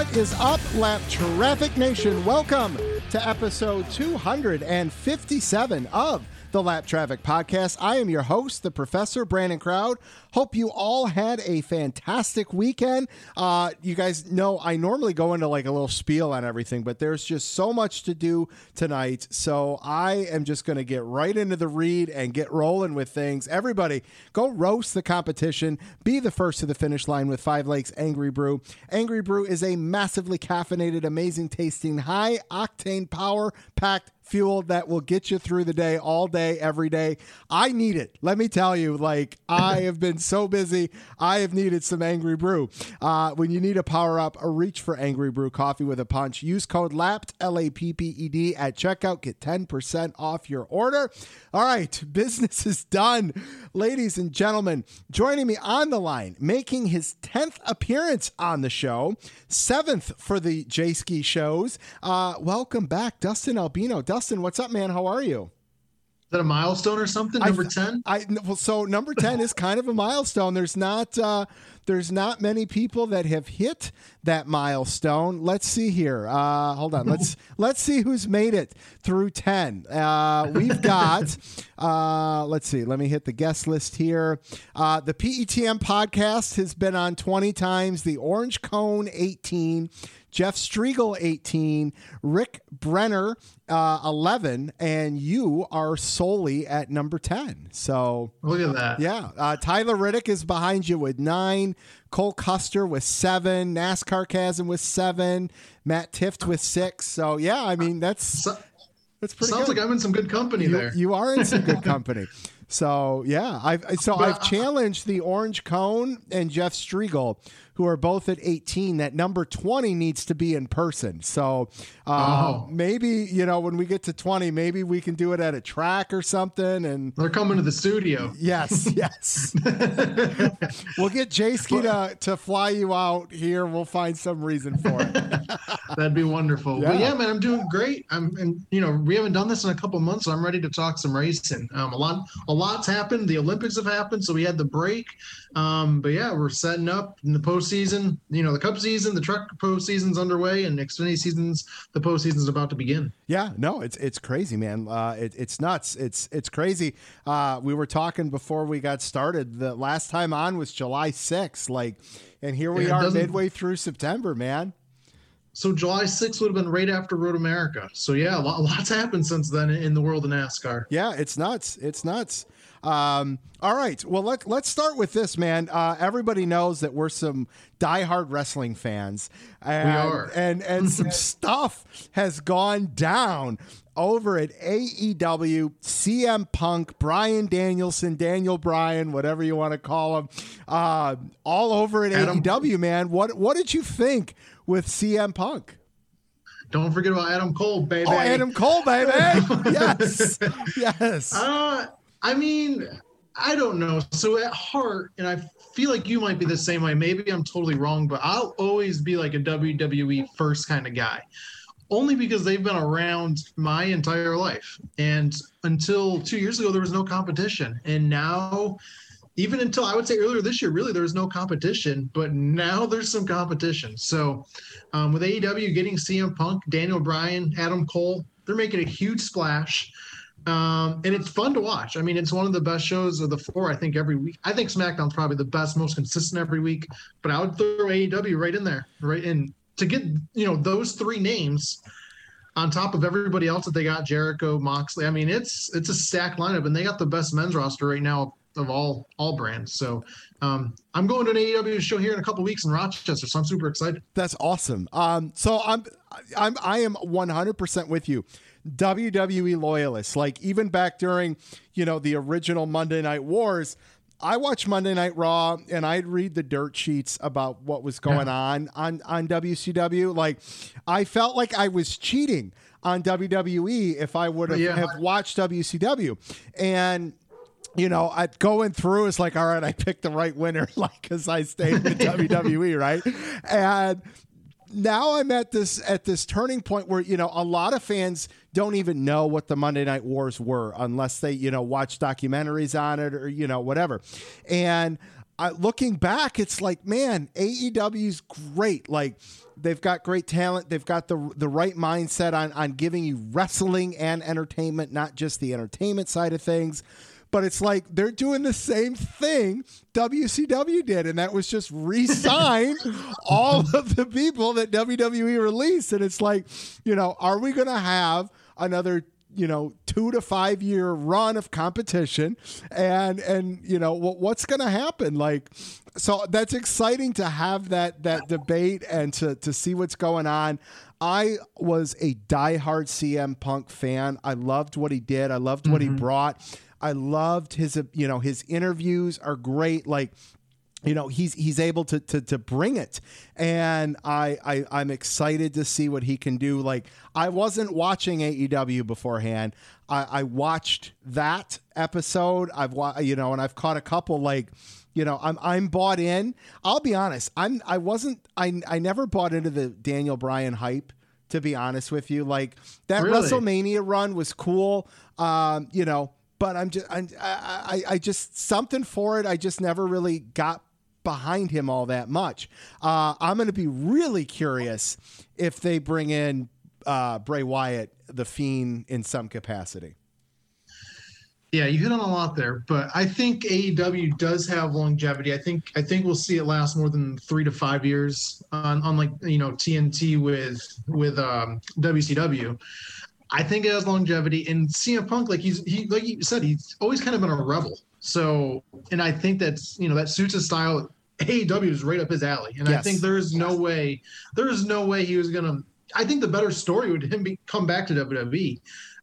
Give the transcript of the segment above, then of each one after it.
What is up, Lapped Traffic Nation? Welcome to episode 257 of the Lapped Traffic Podcast. I am your host, the Professor Brandon Crowd. Hope you all had a fantastic weekend. Uh, you guys know I normally go into like a little spiel on everything, but there's just so much to do tonight. So I am just going to get right into the read and get rolling with things. Everybody, go roast the competition. Be the first to the finish line with Five Lakes Angry Brew. Angry Brew is a massively caffeinated, amazing tasting, high octane, power packed fuel that will get you through the day all day every day. I need it. Let me tell you like i have been so busy. I have needed some angry brew. Uh, when you need a power up a reach for angry brew coffee with a punch. Use code lapped l-a-p-p-e-d at checkout. Get 10% off your order. All right business is done. Ladies and gentlemen joining me on the line making his 10th appearance on the show seventh for the Jayski shows. Uh, welcome back dustin albino. Dustin what's up man how are you is that a milestone or something? Number ten. I well, so number ten is kind of a milestone. There's not uh, there's not many people that have hit that milestone. Let's see here. Uh, hold on. Let's let's see who's made it through ten. Uh, we've got. Uh, let's see. Let me hit the guest list here. Uh, the PETM podcast has been on 20 times. The Orange Cone 18. Jeff Striegle, 18, Rick Brenner, uh, 11, and you are solely at number 10. So look at that. Yeah. Uh, Tyler Reddick is behind you with nine, Cole Custer with seven, NASCAR Chasm with seven, Matt Tifft with six. So, yeah, I mean, that's. So, that's pretty sounds good. like I'm in some good company you, there. You are in some good company. So yeah, I've so But, I've challenged the Orange Cone and Jeff Striegle, who are both at 18. That number 20 needs to be in person. So uh, Oh. maybe you know when we get to 20, maybe we can do it at a track or something. And They're coming to the studio. yes, yes, we'll get Jayski to to fly you out here. We'll find some reason for it. That'd be wonderful. Yeah. But yeah, man, I'm doing great. I'm, and you know, we haven't done this in a couple months, so I'm ready to talk some racing. Um, a lot, a lot's happened. The Olympics have happened, so we had the break. Um, but yeah, we're setting up in the postseason. You know, the Cup season, the truck postseason's underway, and next Xfinity season's the postseason's about to begin. Yeah, no, it's it's crazy, man. Uh, it, it's nuts. It's it's crazy. Uh, we were talking before we got started. The last time on was July 6th, like, and here we Yeah, are midway through September, man. So July 6th would have been right after Road America. So yeah, a lot, lots happened since then in the world of NASCAR. Yeah, it's nuts. It's nuts. Um, all right. Well, let, let's start with this, man. Uh, everybody knows that we're some diehard wrestling fans. And, are. And, and some stuff has gone down over at AEW, CM Punk, Bryan Danielson, Daniel Bryan, whatever you want to call him, uh, all over at Adam- AEW, man. What, what did you think with CM Punk? Don't forget about Adam Cole, baby. Oh, Adam Cole, baby. yes. Yes. Uh, I mean, I don't know. So at heart, and I feel like you might be the same way. Maybe I'm totally wrong, but I'll always be like a WWE first kind of guy. Only because they've been around my entire life. And until two years ago, there was no competition. And now, even until I would say earlier this year, really, there was no competition. But now there's some competition. So um, with AEW getting CM Punk, Daniel Bryan, Adam Cole, they're making a huge splash. Um, and it's fun to watch. I mean, it's one of the best shows of the four, I think, every week. I think SmackDown's probably the best, most consistent every week, but I would throw AEW right in there, right? And to get, you know, those three names on top of everybody else that they got, Jericho, Moxley. I mean, it's it's a stacked lineup, and they got the best men's roster right now of all all brands. So um, I'm going to an AEW show here in a couple weeks in Rochester, so I'm super excited. That's awesome. Um, so I'm, I'm, I am 100% with you. WWE loyalists, like even back during, you know, the original Monday Night Wars, I watched Monday Night Raw and I'd read the dirt sheets about what was going on on on WCW. Like, I felt like I was cheating on WWE if I would have, Yeah. have watched WCW, and you know, I going through is like, all right, I picked the right winner, like because I stayed with WWE, right? And now I'm at this at this turning point where you know a lot of fans don't even know what the Monday Night Wars were unless they you know watch documentaries on it or you know whatever. And I, looking back, it's like man, AEW's great. Like they've got great talent. They've got the the right mindset on on giving you wrestling and entertainment, not just the entertainment side of things but it's like they're doing the same thing WCW did, and that was just re-sign all of the people that WWE released. And it's like, you know, are we going to have another you know two to five year run of competition and and you know what, what's going to happen like so that's exciting to have that that debate and to to see what's going on I was a diehard CM Punk fan. I loved what he did. I loved what mm-hmm. he brought. I loved his, you know, his interviews are great. Like, you know he's he's able to to to bring it. And I, I i'm excited to see what he can do. Like i wasn't watching aew beforehand. I i watched that episode. I've you know and i've caught a couple like you know i'm i'm bought in. I'll be honest. I'm i wasn't i i never bought into the daniel bryan hype to be honest with you. Like that really? wrestlemania run was cool. Um you know but I'm just I, I I just something for it. I just never really got behind him all that much. Uh, I'm going to be really curious if they bring in uh, Bray Wyatt, the Fiend, in some capacity. Yeah, you hit on a lot there, but I think AEW does have longevity. I think I think we'll see it last more than three to five years on, on like you know TNT with with um, WCW. I think it has longevity. And CM Punk, like he's he like you said, he's always kind of been a rebel. So, and I think that's you know that suits his style. AEW is right up his alley, and yes. I think there is no way, there is no way he was gonna. I think the better story would him be, come back to WWE,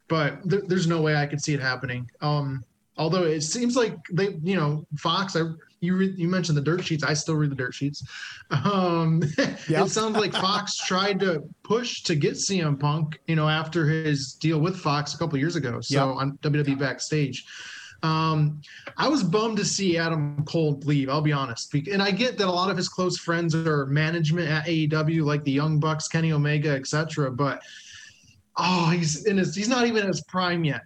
but there, there's no way I could see it happening. Um, although it seems like they, you know, Fox. I you re, you mentioned the dirt sheets. I still read the dirt sheets. Um, yep. it sounds like Fox tried to push to get CM Punk, you know, after his deal with Fox a couple years ago. So yep. on WWE backstage. Um, I was bummed to see Adam Cole leave. I'll be honest, and I get that a lot of his close friends are management at AEW, like the Young Bucks, Kenny Omega, etc. But oh, he's in his he's not even in his prime yet.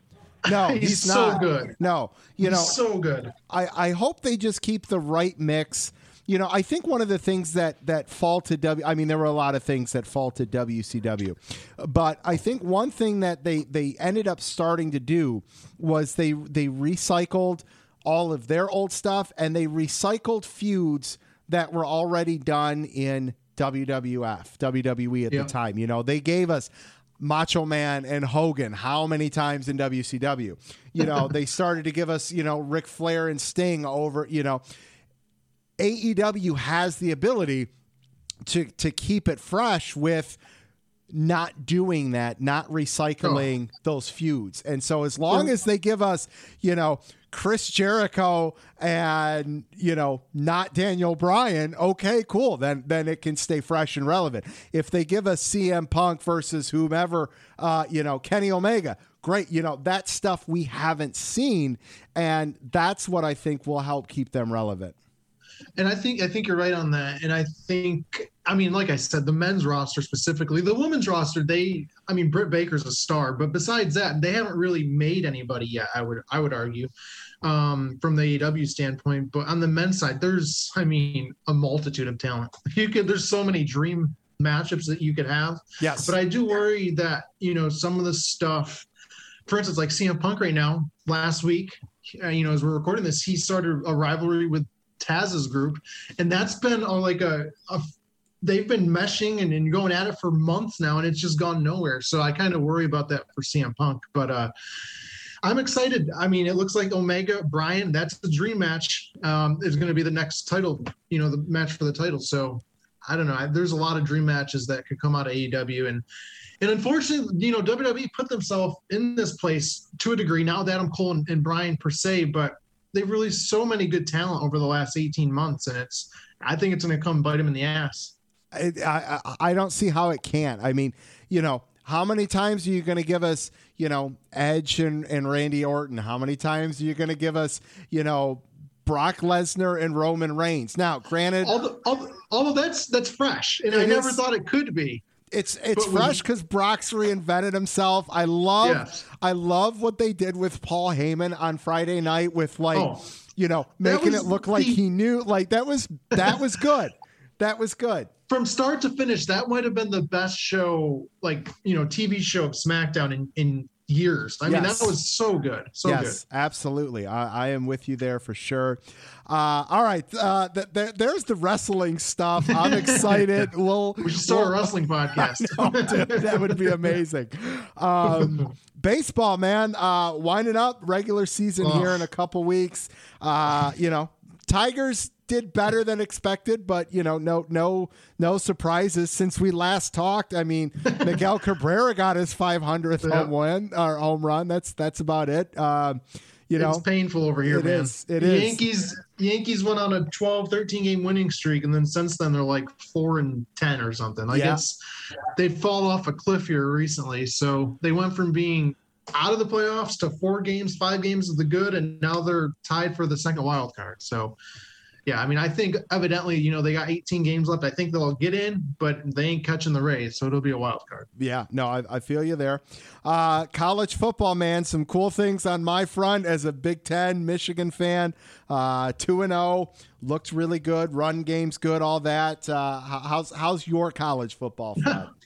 No, he's, he's so good. No, you he's know, so good. I I hope they just keep the right mix. You know, I think one of the things that that faulted W. I mean, there were a lot of things that faulted WCW, but I think one thing that they they ended up starting to do was they they recycled all of their old stuff and they recycled feuds that were already done in WWF, WWE at the time. You know, they gave us Macho Man and Hogan how many times in WCW. You know, they started to give us, you know, Ric Flair and Sting over, you know. AEW has the ability to to keep it fresh with not doing that, not recycling oh. those feuds. And so as long as they give us, you know, Chris Jericho and you know not Daniel Bryan, okay, cool. Then then it can stay fresh and relevant. If they give us CM Punk versus whomever, uh, you know Kenny Omega, great. You know that stuff we haven't seen, and that's what I think will help keep them relevant. And I think I think you're right on that. And I think I mean, like I said, the men's roster specifically, the women's roster, they I mean, Britt Baker's a star, but besides that, they haven't really made anybody yet. I would I would argue um, from the AEW standpoint. But on the men's side, there's, I mean, a multitude of talent. You could, there's so many dream matchups that you could have. Yes. But I do worry that, you know, some of the stuff, for instance, like CM Punk right now, last week, uh, you know, as we're recording this, he started a rivalry with Taz's group. And that's been a, like a, a they've been meshing and, and going at it for months now, and it's just gone nowhere. So I kind of worry about that for CM Punk. But, uh, I'm excited. I mean, it looks like Omega Bryan. That's the dream match. Um, is going to be the next title. You know, the match for the title. So I don't know. I, there's a lot of dream matches that could come out of AEW, and and unfortunately, you know, WWE put themselves in this place to a degree. Now that Adam Cole and, and Bryan per se, but they've released so many good talent over the last 18 months, and it's. I think it's going to come bite them in the ass. I, I, I don't see how it can't. I mean, you know, how many times are you going to give us, you know, Edge and, and Randy Orton? How many times are you going to give us, you know, Brock Lesnar and Roman Reigns. Now, granted, although, although, although that's that's fresh, and I never thought it could be. it's it's but fresh because Brock's reinvented himself. I love Yes. I love what they did with Paul Heyman on Friday night with like Oh. you know making it look like the- he knew. Like that was that was good. That was good. From start to finish, that might have been the best show, like you know, TV show of SmackDown in in years. I mean, that was so good, so yes, absolutely. I, I am with you there for sure. Uh, all right, uh, th- th- there's the wrestling stuff. I'm excited. We'll. We should start we'll- a wrestling podcast. Oh, dude, that would be amazing. Um, baseball, man, uh, winding up regular season Ugh. here in a couple weeks. Uh, you know, Tigers did better than expected, but you know, no, no, no surprises since we last talked. I mean, Miguel Cabrera got his 500th Yeah. home win or home run. That's that's about it. Um, you know, it's painful over here, It man. is, it the is. Yankees Yankees went on a 12, 13 game winning streak, and then since then they're like four and ten or something. Like Yeah. it's they fall off a cliff here recently. So they went from being out of the playoffs to four games, five games of the good, and now they're tied for the second wild card. So yeah, I mean, I think evidently, you know, they got 18 games left. I think they'll get in, but they ain't catching the Rays, so it'll be a wild card. Yeah, no, I, I feel you there. Uh, college football, man, some cool things on my front as a Big Ten Michigan fan. Uh, Two and zero, looked really good. Run game's good, all that. Uh, how's how's your college football?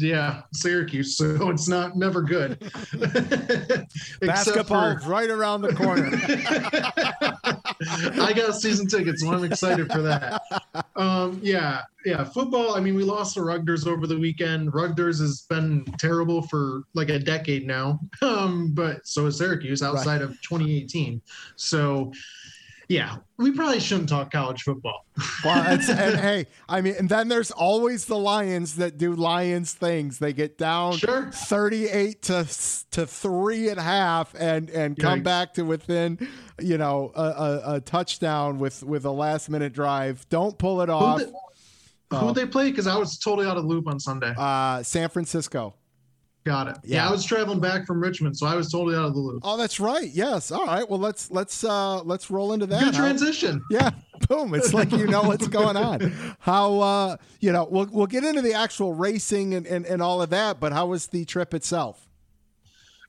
Yeah, Syracuse, so it's not never good. Basketball for- right around the corner. I got season tickets, so I'm excited for that. Um, yeah, yeah. Football. I mean, we lost to Rutgers over the weekend. Rutgers has been terrible for like a decade now. Um, but so is Syracuse outside of 2018. So, yeah, we probably shouldn't talk college football. well, it's, and hey, I mean, and then there's always the Lions that do Lions things. They get down Sure. 38 to to three and a half, and and come Yikes. back to within, you know, a, a, a touchdown with with a last minute drive. Don't pull it Who off. they, who they play? Because I was totally out of the loop on Sunday. Uh, San Francisco. Got it. yeah. Yeah. I was traveling back from Richmond, so I was totally out of the loop. Oh, that's right. Yes. All right. Well, let's let's uh let's roll into that. Good transition. Yeah, boom. It's like you know what's going on. How uh you know, we'll we'll get into the actual racing and, and, and all of that, but how was the trip itself?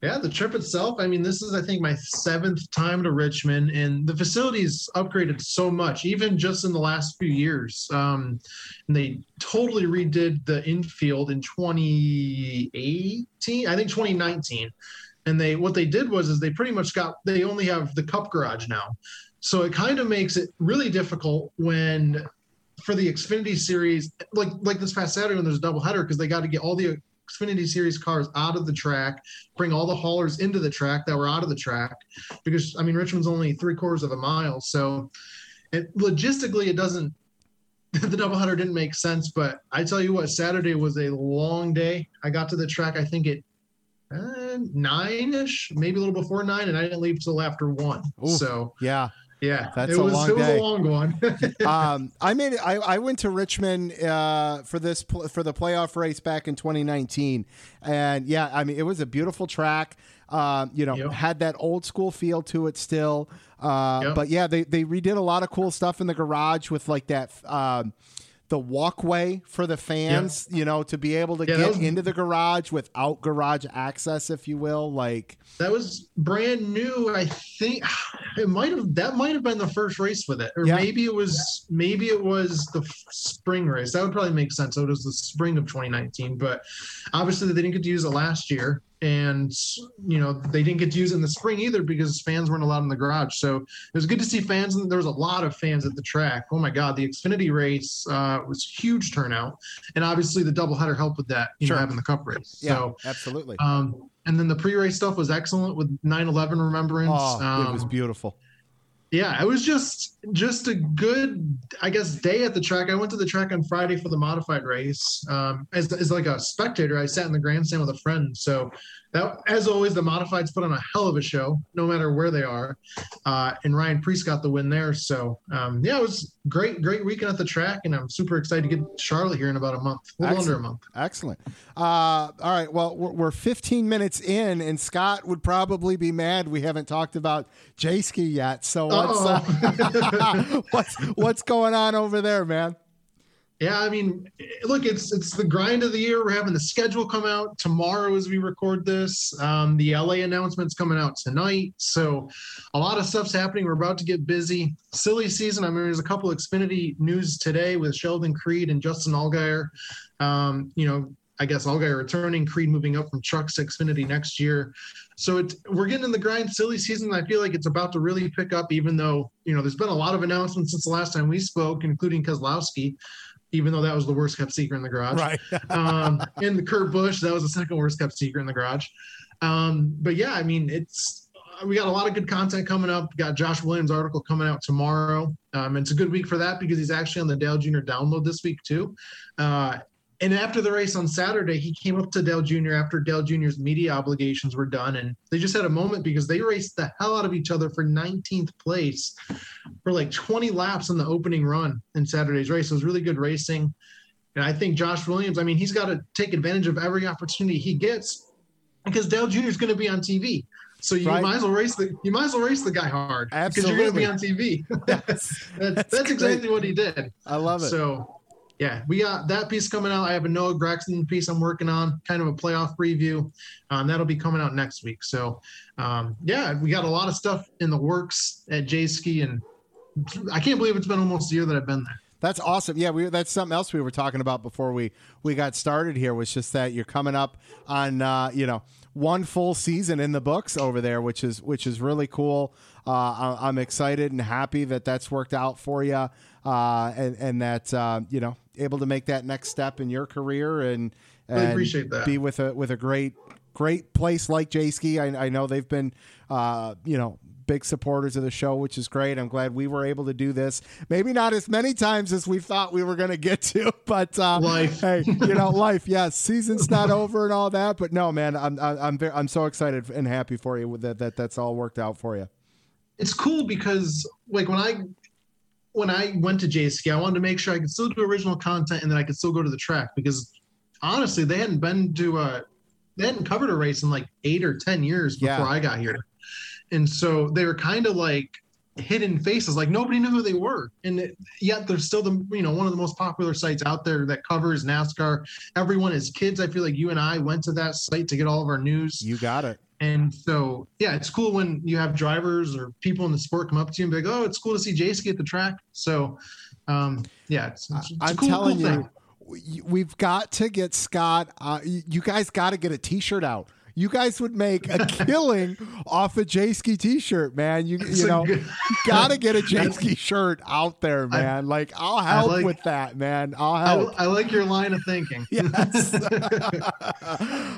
Yeah, the trip itself. I mean, this is I think my seventh time to Richmond, and the facilities upgraded so much, even just in the last few years. Um, and they totally redid the infield in 2018, I think 2019. And they what they did was is they pretty much got they only have the cup garage now, so it kind of makes it really difficult when for the Xfinity series, like like this past Saturday when there's a doubleheader because they got to get all the Xfinity series cars out of the track, bring all the haulers into the track that were out of the track, because I mean Richmond's only three quarters of a mile, so it, logistically it doesn't. The doubleheader didn't make sense, but I tell you what, Saturday was a long day. I got to the track, I think it uh, nine ish, maybe a little before nine, and I didn't leave till after one. Oof. So Yeah. Yeah, That's it a was long it was day. a long one. um, I made it. I, I went to Richmond uh, for this pl- for the playoff race back in 2019, and yeah, I mean it was a beautiful track. Um, you know, Yep. had that old school feel to it still. Uh, Yep. But yeah, they they redid a lot of cool stuff in the garage with like that. Um, the walkway for the fans, you know, to be able to Yeah, get was- into the garage without garage access, if you will. Like, That was brand new. I think it might have that might have been the first race with it, or Yeah. maybe it was maybe it was the spring race. That would probably make sense. So it was the spring of 2019, but obviously they didn't get to use it last year, and you know they didn't get to use it in the spring either because fans weren't allowed in the garage. So it was good to see fans, and there was a lot of fans at the track. Oh my God, the Xfinity race uh, was huge turnout, and obviously the doubleheader helped with that. You Sure. know, having the Cup race. yeah, So. absolutely. Um, and then the pre-race stuff was excellent with 9/11 remembrance. oh, um, it was beautiful. Yeah, it was just just a good, I guess, day at the track. I went to the track on Friday for the modified race. Um, as as like a spectator, I sat in the grandstand with a friend, so that, as always, the modifieds put on a hell of a show, no matter where they are. Uh, and Ryan Preece got the win there. So um, yeah, it was great, great weekend at the track, and I'm super excited to get Charlotte here in about a month, a little under a month. Excellent. Uh, all right. Well, we're, we're 15 minutes in, and Scott would probably be mad we haven't talked about Jayski yet. So what's uh, what's what's going on over there, man? Yeah, I mean, look, it's it's the grind of the year. We're having the schedule come out tomorrow as we record this. Um, the LA announcement's coming out tonight, so a lot of stuff's happening. We're about to get busy. Silly season. I mean, there's a couple of Xfinity news today with Sheldon Creed and Justin Allgaier. Um, you know, I guess Allgaier returning, Creed moving up from trucks to Xfinity next year. So it's we're getting in the grind silly season. I feel like it's about to really pick up, even though you know there's been a lot of announcements since the last time we spoke, including Keselowski even though that was the worst kept secret in the garage. Right. um, and the Kurt Busch, that was the second worst kept secret in the garage. Um, but yeah, I mean, it's we got a lot of good content coming up. We got Josh Williams article coming out tomorrow. Um, it's a good week for that because he's actually on the Dale Jr. download this week too. Uh, and after the race on Saturday, he came up to Dale Jr. after Dale Jr.'s media obligations were done, and they just had a moment because they raced the hell out of each other for 19th place for like 20 laps on the opening run in Saturday's race. It was really good racing, and I think Josh Williams. I mean, he's got to take advantage of every opportunity he gets because Dale Jr. is going to be on TV. So you right. might as well race the you might as well race the guy hard because you're going to be on TV. that's, that's, that's exactly what he did. I love it. So yeah, we got that piece coming out. I have a Noah Gragson piece I'm working on, kind of a playoff preview. Um, that'll be coming out next week. So, um, yeah, we got a lot of stuff in the works at Jayski, and I can't believe it's been almost a year that I've been there. That's awesome. Yeah, we, that's something else we were talking about before we we got started here. Was just that you're coming up on uh, you know one full season in the books over there, which is which is really cool. Uh, I'm excited and happy that that's worked out for you, uh, and and that uh, you know able to make that next step in your career and, and really appreciate that. be with a with a great great place like Jayski. I, I know they've been uh, you know big supporters of the show, which is great. I'm glad we were able to do this. Maybe not as many times as we thought we were going to get to, but uh, life. hey, you know, life. Yes, season's not over and all that, but no, man, I'm I'm very, I'm so excited and happy for you that that that's all worked out for you. It's cool because like when I when I went to Jayski, I wanted to make sure I could still do original content and that I could still go to the track because honestly, they hadn't been to a they hadn't covered a race in like eight or ten years before yeah. I got here, and so they were kind of like hidden faces, like nobody knew who they were, and it, yet they're still the you know one of the most popular sites out there that covers NASCAR. Everyone is kids. I feel like you and I went to that site to get all of our news. You got it. And so, yeah, it's cool when you have drivers or people in the sport come up to you and be like, "Oh, it's cool to see Jace at the track." So, um, yeah, it's, it's, it's I'm cool, telling cool you, we've got to get Scott. Uh, you guys got to get a T-shirt out you guys would make a killing off a Jayski t-shirt, man. You you know, good, you gotta get a Jayski shirt out there, man. I, like I'll help like, with that, man. I'll help. I, I, like your line of thinking. yes.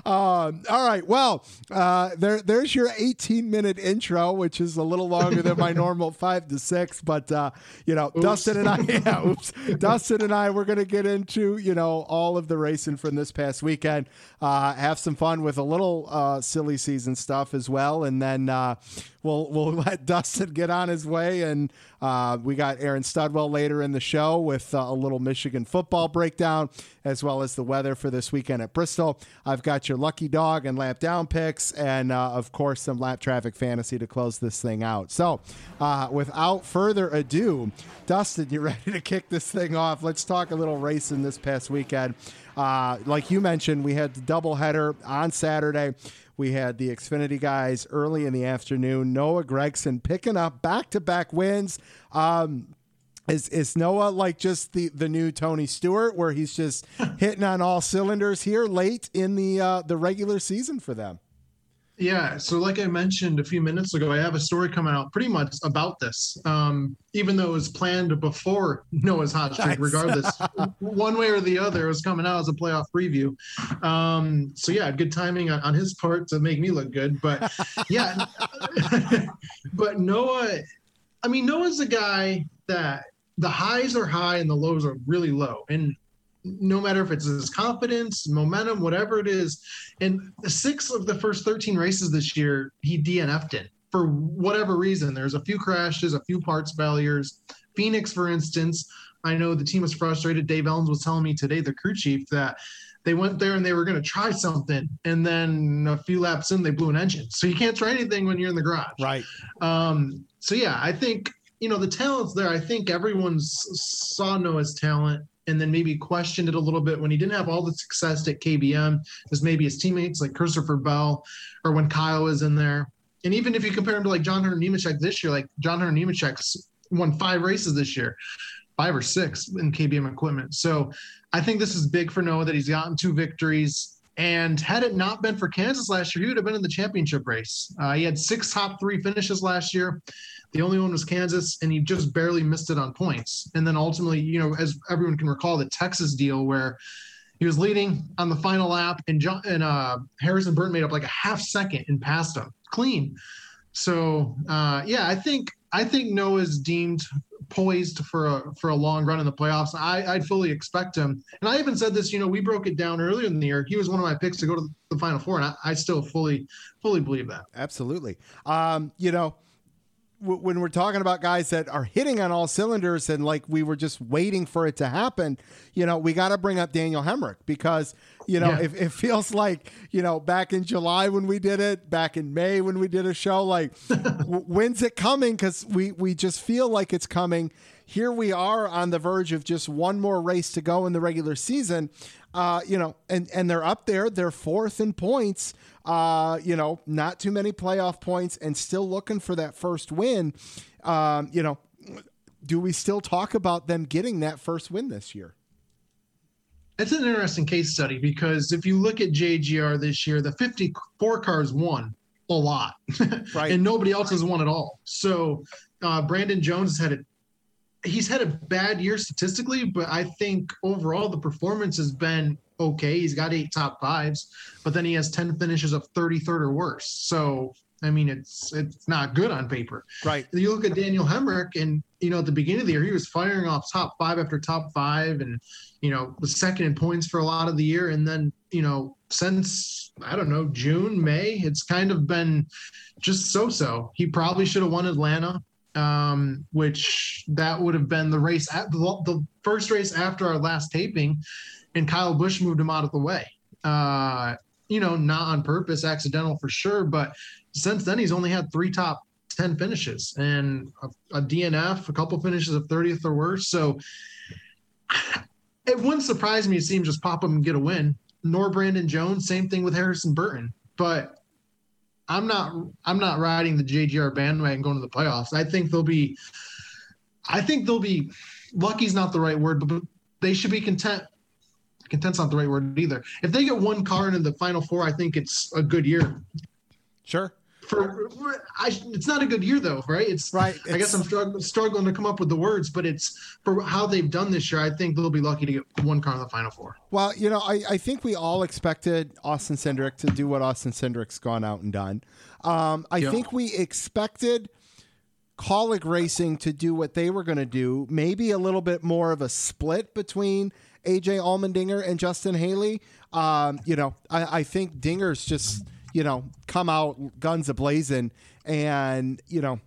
um, all right. Well, uh, there there's your 18 minute intro, which is a little longer than my normal five to six. But uh, you know, oops. Dustin and I, yeah, oops, Dustin and I, we're gonna get into you know all of the racing from this past weekend. Uh, have some fun with a little uh, silly season stuff as well, and then uh, we'll we'll let Dustin get on his way. And uh, we got Aaron Studwell later in the show with uh, a little Michigan football breakdown, as well as the weather for this weekend at Bristol. I've got your lucky dog and lap down picks, and uh, of course some lapped traffic fantasy to close this thing out. So, uh, without further ado, Dustin, you ready to kick this thing off? Let's talk a little racing this past weekend. Uh, like you mentioned, we had the doubleheader on Saturday. We had the Xfinity guys early in the afternoon. Noah Gragson picking up back to back wins. Um, is is Noah like just the the new Tony Stewart, where he's just hitting on all cylinders here late in the uh, the regular season for them? Yeah. So, like I mentioned a few minutes ago, I have a story coming out pretty much about this. Um, even though it was planned before Noah's hot streak, nice. regardless, one way or the other, it was coming out as a playoff preview. Um, so, yeah, good timing on, on his part to make me look good. But yeah, but Noah, I mean, Noah's a guy that the highs are high and the lows are really low. And no matter if it's his confidence, momentum, whatever it is. And six of the first 13 races this year, he DNF'd in for whatever reason. There's a few crashes, a few parts failures. Phoenix, for instance, I know the team was frustrated. Dave Elenz was telling me today, the crew chief, that they went there and they were going to try something, and then a few laps in, they blew an engine. So you can't try anything when you're in the garage. Right. Um, so yeah, I think you know the talent's there. I think everyone saw Noah's talent and then maybe questioned it a little bit when he didn't have all the success at KBM as maybe his teammates like Christopher Bell or when Kyle was in there. And even if you compare him to like John Hunter Nemechek this year, like John Hunter Nemechek won five races this year, five or six in KBM equipment. So I think this is big for Noah that he's gotten two victories. And had it not been for Kansas last year, he would have been in the championship race. Uh, he had six top three finishes last year. The only one was Kansas, and he just barely missed it on points. And then ultimately, you know, as everyone can recall, the Texas deal where he was leading on the final lap, and John and uh, Harrison Burton made up like a half second and passed him clean. So uh, yeah, I think I think Noah's deemed poised for a for a long run in the playoffs. I I'd fully expect him. And I even said this, you know, we broke it down earlier in the year. He was one of my picks to go to the final four, and I, I still fully fully believe that. Absolutely. Um, you know, when we're talking about guys that are hitting on all cylinders and like we were just waiting for it to happen, you know, we got to bring up Daniel Hemric because, you know, yeah. it, it, feels like, you know, back in July when we did it, back in May when we did a show, like, w- when's it coming? Because we, we just feel like it's coming. Here we are on the verge of just one more race to go in the regular season. Uh, you know, and, and they're up there, they're fourth in points uh, you know, not too many playoff points and still looking for that first win. Um, you know, do we still talk about them getting that first win this year? It's an interesting case study because if you look at JGR this year, the 54 cars won a lot, right? and nobody else has won at all. So uh, Brandon Jones has had a he's had a bad year statistically, but I think overall the performance has been okay. He's got eight top fives, but then he has 10 finishes of 33rd or worse. So, I mean, it's it's not good on paper. Right. You look at Daniel Hemric, and, you know, at the beginning of the year, he was firing off top five after top five and, you know, was second in points for a lot of the year. And then, you know, since, I don't know, June, May, it's kind of been just so so. He probably should have won Atlanta um, which that would have been the race at the, the, first race after our last taping and Kyle Busch moved him out of the way. Uh, you know, not on purpose, accidental for sure, but since then he's only had three top 10 finishes and a, a DNF, a couple finishes of 30th or worse. So it wouldn't surprise me to see him just pop up and get a win. Nor Brandon Jones, same thing with Harrison Burton. But I'm not I'm not riding the JGR bandwagon going to the playoffs. I think they'll be I think they'll be lucky's not the right word, but they should be content content's not the right word either. If they get one car into the final four, I think it's a good year. Sure. For I, it's not a good year though, right? It's right. I guess I'm struggling, struggling to come up with the words, but it's for how they've done this year. I think they'll be lucky to get one car in the final four. Well, you know, I, I think we all expected Austin Cindric to do what Austin Cindric's gone out and done. Um, I think we expected Kaulig Racing to do what they were going to do, maybe a little bit more of a split between AJ Allmendinger and Justin Haley. Um, you know, I, I think Dinger's just you know come out guns a blazing, and you know,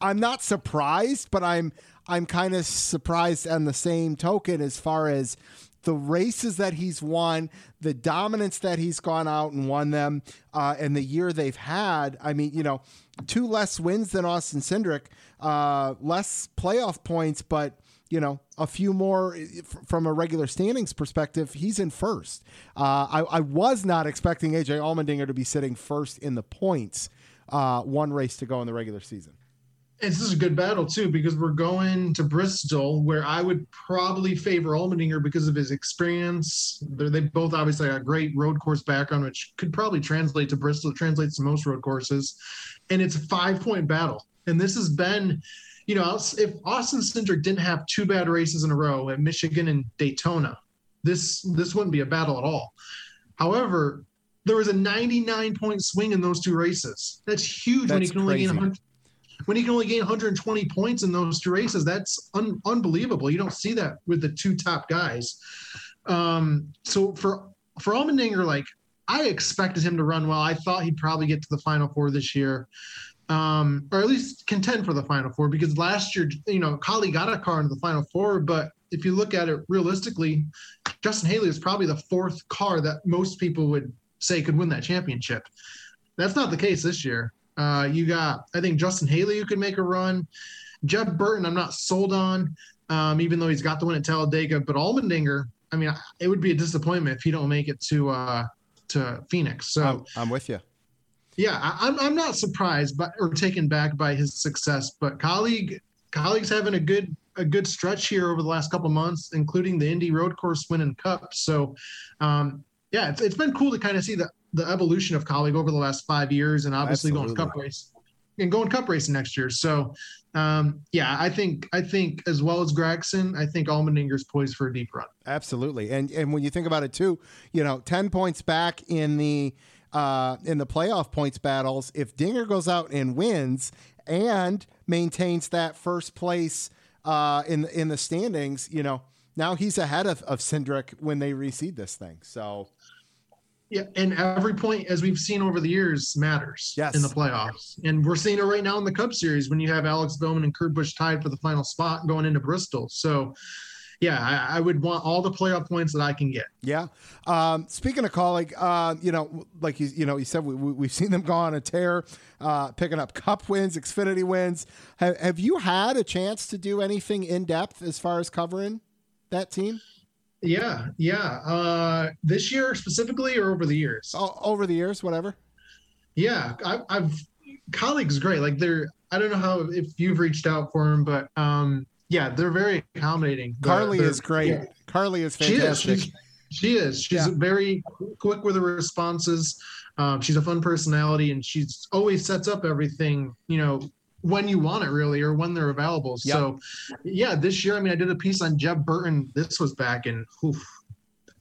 I'm not surprised, but I'm I'm kind of surprised on the same token as far as the races that he's won, the dominance that he's gone out and won them, uh, and the year they've had. I mean, you know, two less wins than Austin Cindric, uh, less playoff points, but you know, a few more eh, from a regular standings perspective, he's in first. Uh, I, I, was not expecting AJ Allmendinger to be sitting first in the points, uh, one race to go in the regular season. And this is a good battle too because we're going to Bristol, where I would probably favor Allmendinger because of his experience. They're, they both obviously a great road course background, which could probably translate to Bristol. Translates to most road courses, and it's a five point battle. And this has been you know, if Austin Cindric didn't have two bad races in a row at Michigan and Daytona, this this wouldn't be a battle at all. However, there was a 99 point swing in those two races. That's huge That's when you can only crazy. gain when he can only gain 120 points in those two races, that's un- unbelievable. You don't see that with the two top guys. Um, so for for Allmendinger, like I expected him to run well. I thought he'd probably get to the final four this year, um, or at least contend for the final four. Because last year, you know, Kaulig got a car into the final four, but if you look at it realistically, Justin Haley is probably the fourth car that most people would say could win that championship. That's not the case this year. Uh, you got, I think, Justin Haley who could make a run. Jeb Burton, I'm not sold on, um, even though he's got the win at Talladega. But Allmendinger, I mean, it would be a disappointment if he don't make it to uh, to Phoenix. So I'm, I'm with you. Yeah, I, am I'm not surprised, but or taken back by his success. But Kaulig Kaulig's having a good a good stretch here over the last couple months, including the Indy Road Course win and Cup. So, um, yeah, it's, it's been cool to kind of see the the evolution of Kaulig over the last five years, and obviously Absolutely. going cup race and going cup racing next year. So, um, yeah, I think I think as well as Gragson, I think Allmendinger's poised for a deep run. Absolutely, and and when you think about it too, you know, ten points back in the uh, in the playoff points battles. If Dinger goes out and wins and maintains that first place uh, in in the standings, you know, now he's ahead of of Cindric when they reseed this thing. So Yeah, and every point, as we've seen over the years, matters Yes. in the playoffs. And we're seeing it right now in the Cup Series when you have Alex Bowman and Kurt Busch tied for the final spot going into Bristol. So, yeah, I, I would want all the playoff points that I can get. Yeah. Um, speaking of Kaulig, uh, you know, like you, you know, you said we, we, we've seen them go on a tear, uh, picking up Cup wins, Xfinity wins. Have, have you had a chance to do anything in depth as far as covering that team Yeah, yeah. Uh, this year specifically, or over the years? o- over the years? Whatever. Yeah, I, I've Kaulig's great. Like they're, I don't know how if you've reached out for them, but um, yeah, they're very accommodating. They're- Carly they're- is great. yeah. Carly is She is. fantastic. She's, she is. She's Yeah. very quick with her responses. Um, she's a fun personality, and she's always sets up everything. You know, when you want it, really, or when they're available. Yep. So, yeah, this year, I mean, I did a piece on Jeb Burton. This was back in oof,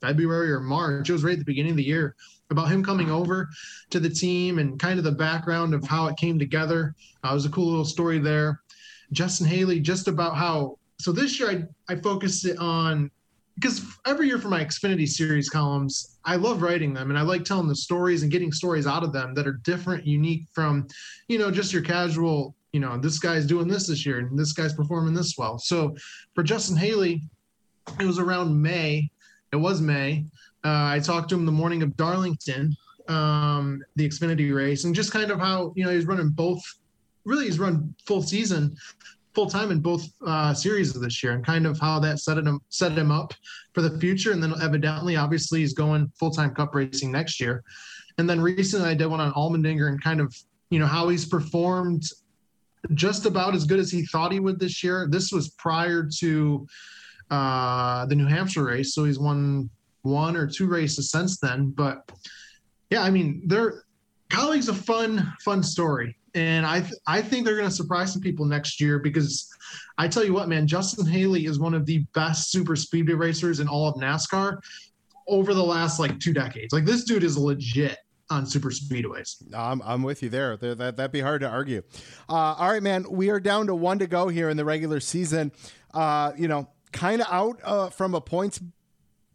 February or March. It was right at the beginning of the year about him coming over to the team and kind of the background of how it came together. Uh, it was a cool little story there. Justin Haley, just about how. So this year, I I focused it on because every year for my Xfinity series columns, I love writing them and I like telling the stories and getting stories out of them that are different, unique from, you know, just your casual, you know, this guy's doing this this year and this guy's performing this well. So for Justin Haley, it was around May. It was May. Uh, I talked to him the morning of Darlington, um, the Xfinity race, and just kind of how, you know, he's running both. Really, he's run full season full time in both uh, series of this year, and kind of how that set him set him up for the future. And then evidently, obviously, he's going full time Cup racing next year. And then recently, I did one on Allmendinger and kind of you know how he's performed just about as good as he thought he would this year. This was prior to uh, the New Hampshire race, so he's won one or two races since then. But yeah, I mean, they're Kaulig's a fun fun story and i th- i think they're going to surprise some people next year because i tell you what man justin haley is one of the best super speedway racers in all of nascar over the last like two decades like this dude is legit on super speedways I'm, I'm with you there. there that, that'd be hard to argue. Uh, all right, man. We are down to one to go here in the regular season. Uh, you know, kind of out uh, from a points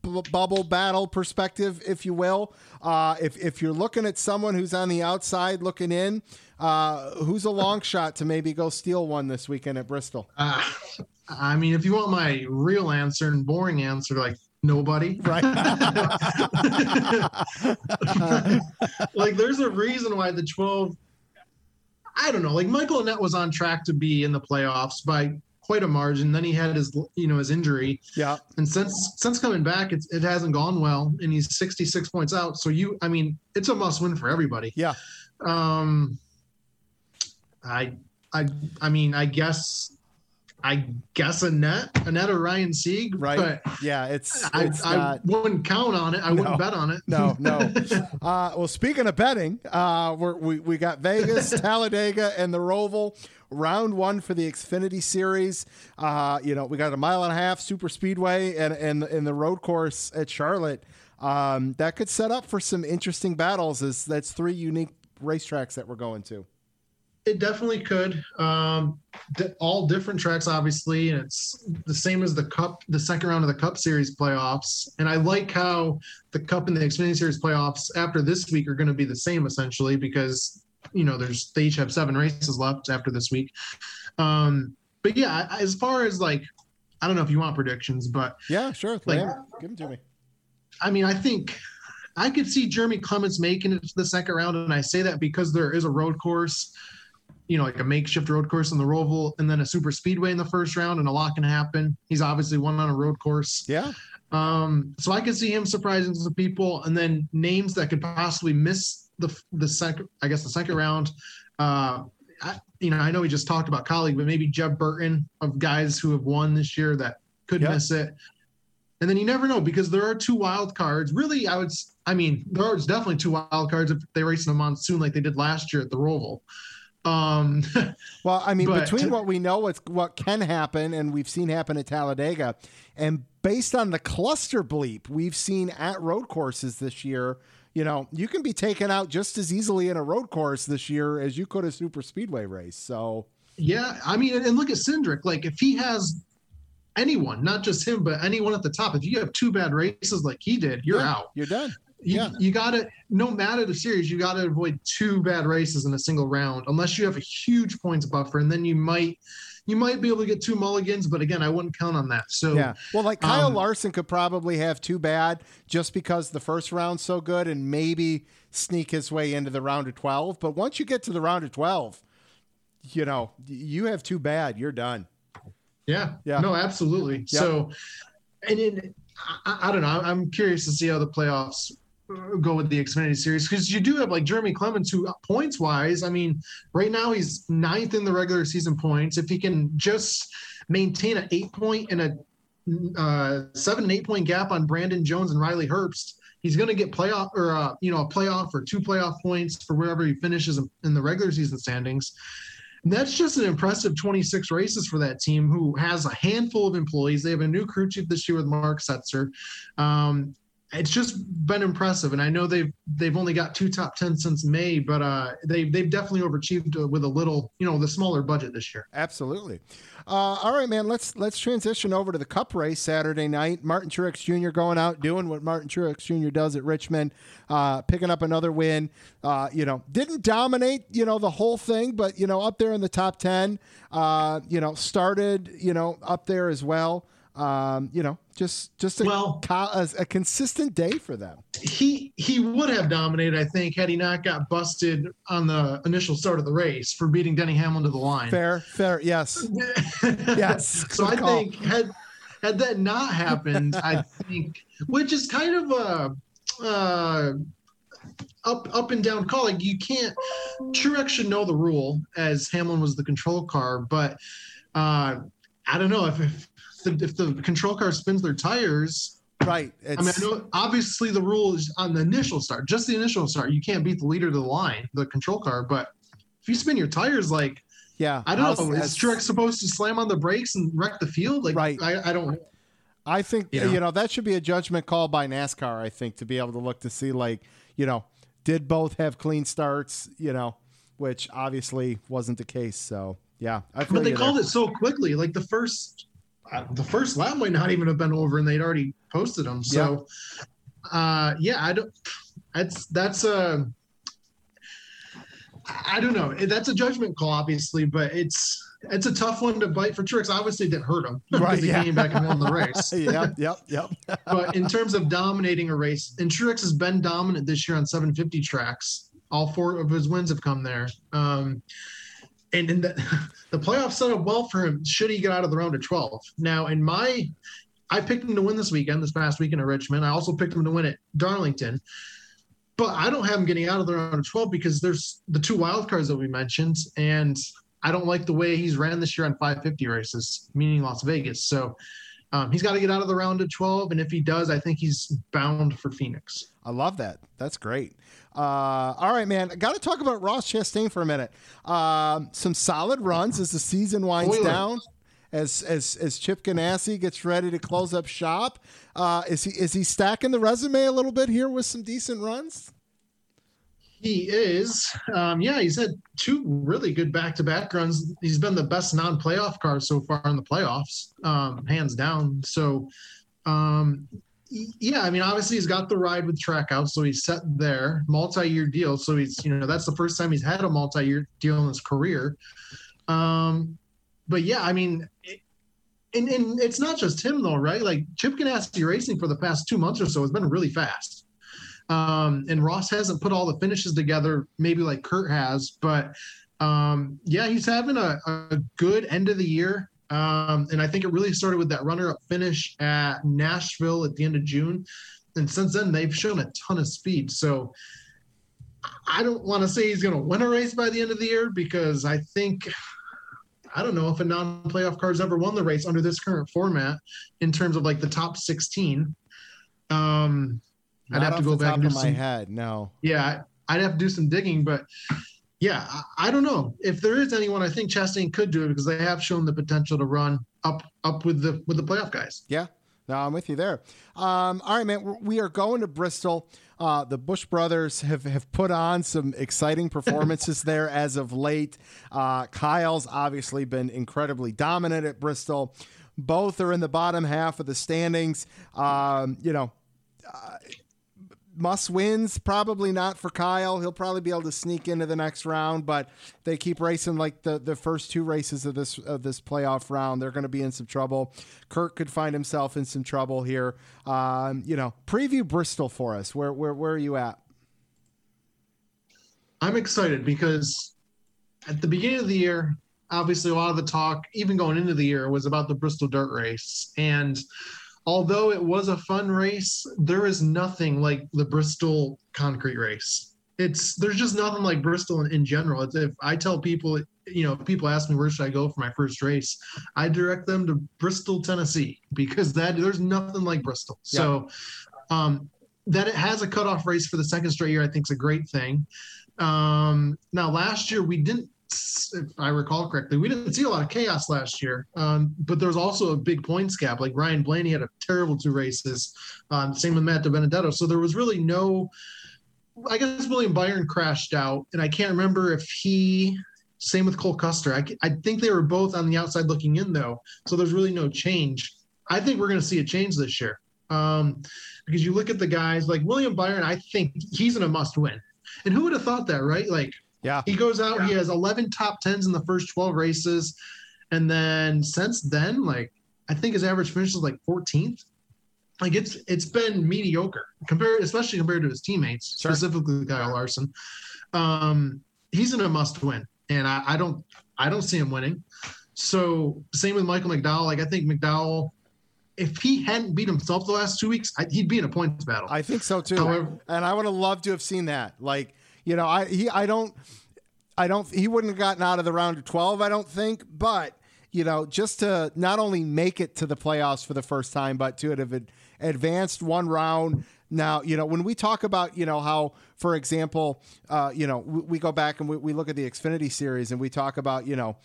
bu- bubble battle perspective, if you will. Uh, if, if you're looking at someone who's on the outside looking in, uh, who's a long shot to maybe go steal one this weekend at Bristol? uh, i mean if you want my real answer and boring answer like nobody Right. like there's a reason why the 12 i don't know like michael annett was on track to be in the playoffs by quite a margin then he had his you know his injury yeah. and since since coming back it's, it hasn't gone well and he's 66 points out so you i mean it's a must win for everybody Yeah. um i i i mean i guess i guess annett annett or ryan sieg Right. but Yeah. It's, I, it's I not. wouldn't count on it i No. wouldn't bet on it No, no. Uh, well, speaking of betting, uh, we're, we we got Vegas, Talladega, and the Roval. Round one for the Xfinity Series. Uh, you know, we got a mile and a half super speedway and and in the road course at Charlotte. Um, that could set up for some interesting battles. As that's three unique racetracks that we're going to. It definitely could. Um, all different tracks, obviously, and it's the same as the Cup, the second round of the Cup Series playoffs. And I like how the Cup and the Xfinity Series playoffs after this week are going to be the same essentially because you know there's they each have seven races left after this week. Um, but yeah, as far as like, I don't know if you want predictions, but Yeah, sure. Like- give them to me. I mean, I think I could see Jeremy Clements making it to the second round, and I say that because there is a road course, you know, like a makeshift road course in the Roval, and then a super speedway in the first round, and a lot can happen. He's obviously won on a road course, Yeah. um, so I could see him surprising some people, and then names that could possibly miss the the second, I guess, the second round. Uh, I, you know, I know we just talked about Kaulig, but maybe Jeb Burton of guys who have won this year that could Yeah. miss it. And then you never know because there are two wild cards. Really, I would. I mean, there are definitely two wild cards if they race in a monsoon like they did last year at the Roval. Um, Well, I mean, But- between what we know, what's what can happen, and we've seen happen at Talladega, and based on the cluster bleep we've seen at road courses this year, you know, you can be taken out just as easily in a road course this year as you could a super speedway race. So, Yeah, I mean, and- look at Cindric. Like, if he has anyone, not just him, but anyone at the top, if you have two bad races like he did, you're yeah, out. You're done. You, Yeah. you got to, no matter the series, you got to avoid two bad races in a single round, unless you have a huge points buffer, and then you might, you might be able to get two mulligans. But again, I wouldn't count on that. So Yeah. Well, like Kyle Um, Larson could probably have two bad just because the first round's so good and maybe sneak his way into the round of 12. But once you get to the round of 12, you know, you have two bad. You're done. Yeah. Yeah. No, absolutely. So, and then I, I don't know. I'm curious to see how the playoffs go with the Xfinity Series because you do have like Jeremy Clements, who points wise, I mean, right now he's ninth in the regular season points. If he can just maintain an eight point and a uh, seven and eight point gap on Brandon Jones and Riley Herbst. He's going to get playoff or uh, you know a playoff or two playoff points for wherever he finishes in, the regular season standings. And that's just an impressive 26 races for that team who has a handful of employees. They have a new crew chief this year with Mark Setzer. Um, it's just been impressive, and I know they've they've only got two top ten since May, but uh, they they've definitely overachieved uh, with a little, you know, the smaller budget this year. Absolutely. Uh, all right, man. Let's let's transition over to the Cup race Saturday night. Martin Truex Jr. going out doing what Martin Truex Jr. does at Richmond, uh, picking up another win. Uh, you know, didn't dominate you know the whole thing, but you know up there in the top ten. Uh, you know, started you know up there as well. Um, you know, just just a, Well- co- a, a consistent day for them. He he would have dominated, I think, had he not got busted on the initial start of the race for beating Denny Hamlin to the line. Fair, fair, yes, yes. so good I call. think had had that not happened, I think, which is kind of a uh, up up and down call. Like you can't. Truex should know the rule as Hamlin was the control car, but uh, I don't know if if the, if the control car spins their tires. right. I mean, I know obviously the rule is on the initial start, just the initial start. You can't beat the leader to the line, the control car, but if you spin your tires like yeah. I don't know. Is Truex supposed to slam on the brakes and wreck the field? Like, Right. I, I don't. I think You know? you know that should be a judgment call by NASCAR. I think to be able to look to see like you know did both have clean starts, you know, which obviously wasn't the case. So yeah, I But they called there. it so quickly. Like the first, the first lap might not even have been over, and they'd already posted them. So, uh, yeah, I don't. That's that's a. I don't know. That's a judgment call, obviously, but it's it's a tough one to bite for Truex. Obviously, it didn't hurt him because Right, he yeah. came back and won the race. yep, yep, yep. but in terms of dominating a race, and Truex has been dominant this year on 750 tracks. All four of his wins have come there. Um, and in the, the playoffs set up well for him should he get out of the round of 12. Now, in my, I picked him to win this weekend, this past weekend at Richmond. I also picked him to win at Darlington. But I don't have him getting out of the round of 12 because there's the two wild cards that we mentioned. And I don't like the way he's ran this year on 550 races, meaning Las Vegas. So um, he's got to get out of the round of 12. And if he does, I think he's bound for Phoenix. I love that. That's great. Uh, all right, man. Got to talk about Ross Chastain for a minute. Um, some solid runs as the season winds Spoiler. down. As as as Chip Ganassi gets ready to close up shop, uh, is he is he stacking the resume a little bit here with some decent runs? He is. Um, yeah, he's had two really good back to back runs. He's been the best non playoff car so far in the playoffs, um, hands down. So, um, yeah, I mean, obviously he's got the ride with Trackhouse, so he's set there, multi year deal. So he's, you know, that's the first time he's had a multi year deal in his career. Um, but yeah, I mean, it, and, and it's not just him though, right? Like Chip Ganassi Racing for the past two months or so has been really fast. Um, and Ross hasn't put all the finishes together, maybe like Kurt has, but um, yeah, he's having a, a good end of the year. Um, and I think it really started with that runner up finish at Nashville at the end of June. And since then, they've shown a ton of speed. So I don't want to say he's going to win a race by the end of the year because I think, I don't know if a non playoff car's ever won the race under this current format in terms of like the top 16. Um, I'd have to go back do my some, head. No. Yeah, I'd have to do some digging, but yeah, I, I, don't know if there is anyone. I think Chastain could do it because they have shown the potential to run up up with the with the playoff guys. Yeah, no, I'm with you there. Um, all right, man, we are going to Bristol. Uh, the Busch brothers have, have put on some exciting performances there as of late. Uh, Kyle's obviously been incredibly dominant at Bristol. Both are in the bottom half of the standings. Um, you know, uh, must wins. Probably not for Kyle. He'll probably be able to sneak into the next round, but they keep racing like the, the first two races of this of this playoff round. They're going to be in some trouble. Kurt could find himself in some trouble here. Um, you know, preview Bristol for us. Where where where are you at? I'm excited because at the beginning of the year, obviously a lot of the talk, even going into the year, was about the Bristol Dirt Race and although it was a fun race, there is nothing like the Bristol concrete race. It's there's just nothing like Bristol in, in general. It's, if I tell people, you know, people ask me where should I go for my first race, I direct them to Bristol, Tennessee, because that there's nothing like Bristol. Yeah. So, um, that it has a cutoff race for the second straight year, I think is a great thing. Um, now, last year we didn't if I recall correctly, we didn't see a lot of chaos last year. Um, but there was also a big points gap. Like Ryan Blaney had a terrible two races. Um, same with Matt DiBenedetto. So there was really no. I guess William Byron crashed out, and I can't remember if he. Same with Cole Custer. I, I think they were both on the outside looking in though, so there's really no change. I think we're going to see a change this year um, because you look at the guys like William Byron. I think he's in a must win, and who would have thought that, right? Like yeah. He goes out, yeah. he has 11 top 10s in the first 12 races. And then since then, like, I think his average finish is like 14th. Like it's it's been mediocre compared, especially compared to his teammates, sure. specifically Kyle Larson. Um, he's in a must win, and I, I don't I don't see him winning. So same with Michael McDowell. Like I think McDowell, if he hadn't beat himself the last two weeks, I, he'd be in a points battle. I think so too. However, and I would have loved to have seen that. Like you know, I he I don't I don't he wouldn't have gotten out of the round of 12, I don't think, but you know, just to not only make it to the playoffs for the first time, but to have advanced one round. Now, you know, when we talk about, you know, how, for example, uh, you know, we, we, go back and we, we look at the Xfinity series and we talk about, you know,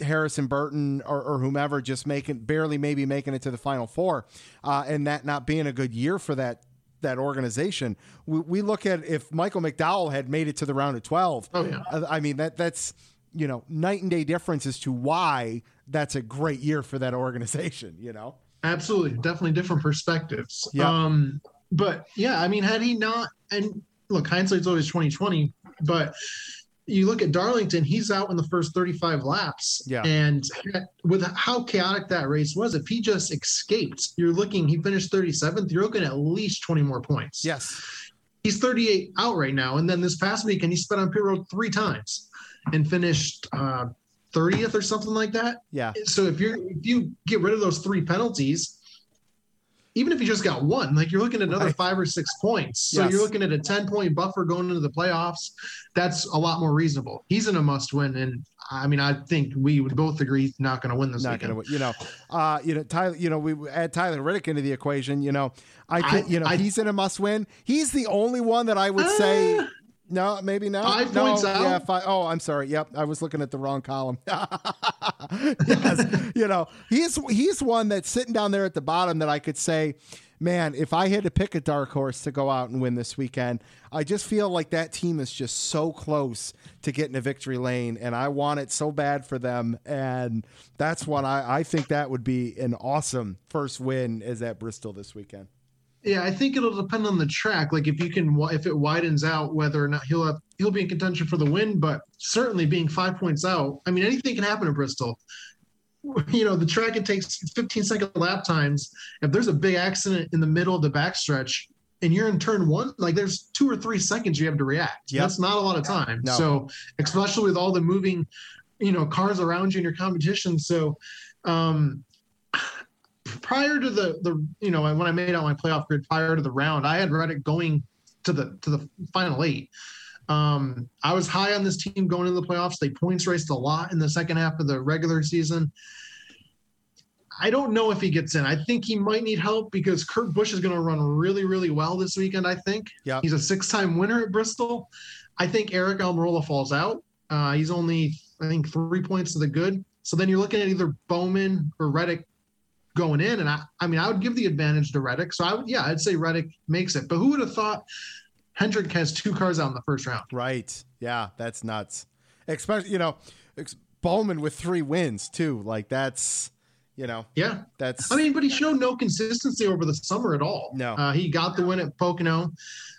Harrison Burton or, or, whomever just making barely maybe making it to the final four, uh, and that not being a good year for that that organization. We, we look at if Michael McDowell had made it to the round of 12. Oh, yeah. I mean, that that's, you know, night and day difference as to why that's a great year for that organization, you know? Absolutely. Definitely different perspectives. Yeah. Um, but yeah, I mean, had he not, and look, hindsight's always 2020, but you look at Darlington, he's out in the first 35 laps. Yeah. And with how chaotic that race was, if he just escaped, you're looking, he finished 37th, you're looking at least 20 more points. Yes. He's 38 out right now. And then this past weekend, he spent on pit road three times and finished uh, 30th or something like that. Yeah. So if you're, if you get rid of those three penalties, even if you just got one, like you're looking at another right. five or six points. So yes. you're looking at a 10 point buffer going into the playoffs. That's a lot more reasonable. He's in a must win. And I mean, I think we would both agree he's not going to win this not weekend. Gonna, you know, uh, you know, Tyler, you know, we add Tyler Reddick into the equation, you know, I think, I, you know, I, he's in a must win. He's the only one that I would uh, say no, maybe not. Five no, points out. Yeah, five, oh, I'm sorry. Yep, I was looking at the wrong column. yes, you know, he's he's one that's sitting down there at the bottom that I could say man, if I had to pick a dark horse to go out and win this weekend, I just feel like that team is just so close to getting a victory lane, and I want it so bad for them. And that's what I, I think that would be an awesome first win is at Bristol this weekend. Yeah, I think it'll depend on the track. Like if you can, if it widens out, whether or not he'll have he'll be in contention for the win. But certainly being five points out, I mean, anything can happen in Bristol. You know, the track it takes 15 second lap times. If there's a big accident in the middle of the backstretch and you're in turn one, like there's two or three seconds you have to react. Yep. That's not a lot of time. No. So especially with all the moving, you know, cars around you in your competition. So um prior to the the you know when I made out my playoff grid prior to the round, I had Reddick going to the to the final eight. Um, I was high on this team going into the playoffs. They points raced a lot in the second half of the regular season. I don't know if he gets in. I think he might need help because Kurt Busch is going to run really, really well this weekend. I think. Yeah. He's a six-time winner at Bristol. I think Aric Almirola falls out. Uh, he's only, I think, three points to the good. So then you're looking at either Bowman or Reddick going in. And I, I mean, I would give the advantage to Reddick. So I would, yeah, I'd say Reddick makes it. But who would have thought Hendrick has two cars out in the first round? Right. Yeah, that's nuts. Especially, you know, Bowman with three wins too. Like that's, you know, Yeah. that's. I mean, but he showed no consistency over the summer at all. No. Uh, he got the win at Pocono.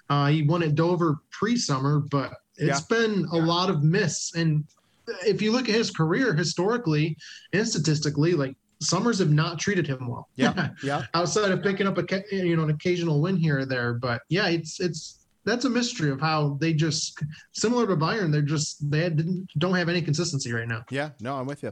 Uh, he won at Dover pre-summer, but it's been a lot of miss. And if you look at his career historically and statistically, like summers have not treated him well. yeah, yeah. Outside of picking up a you know an occasional win here or there, but yeah, it's it's that's a mystery of how they just similar to Byron, they're just they didn't don't have any consistency right now. Yeah, no, I'm with you.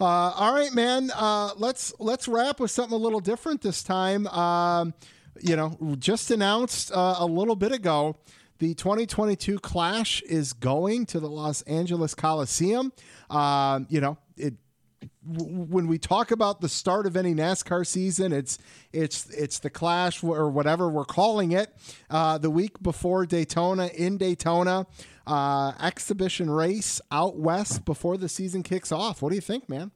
Uh, all right, man. Uh, let's let's wrap with something a little different this time. Um, you know, just announced uh, a little bit ago, the 2022 Clash is going to the Los Angeles Coliseum. Um, you know, it when we talk about the start of any NASCAR season, it's it's it's the Clash or whatever we're calling it. Uh, the week before Daytona in Daytona, uh, exhibition race out west before the season kicks off. What do you think, man?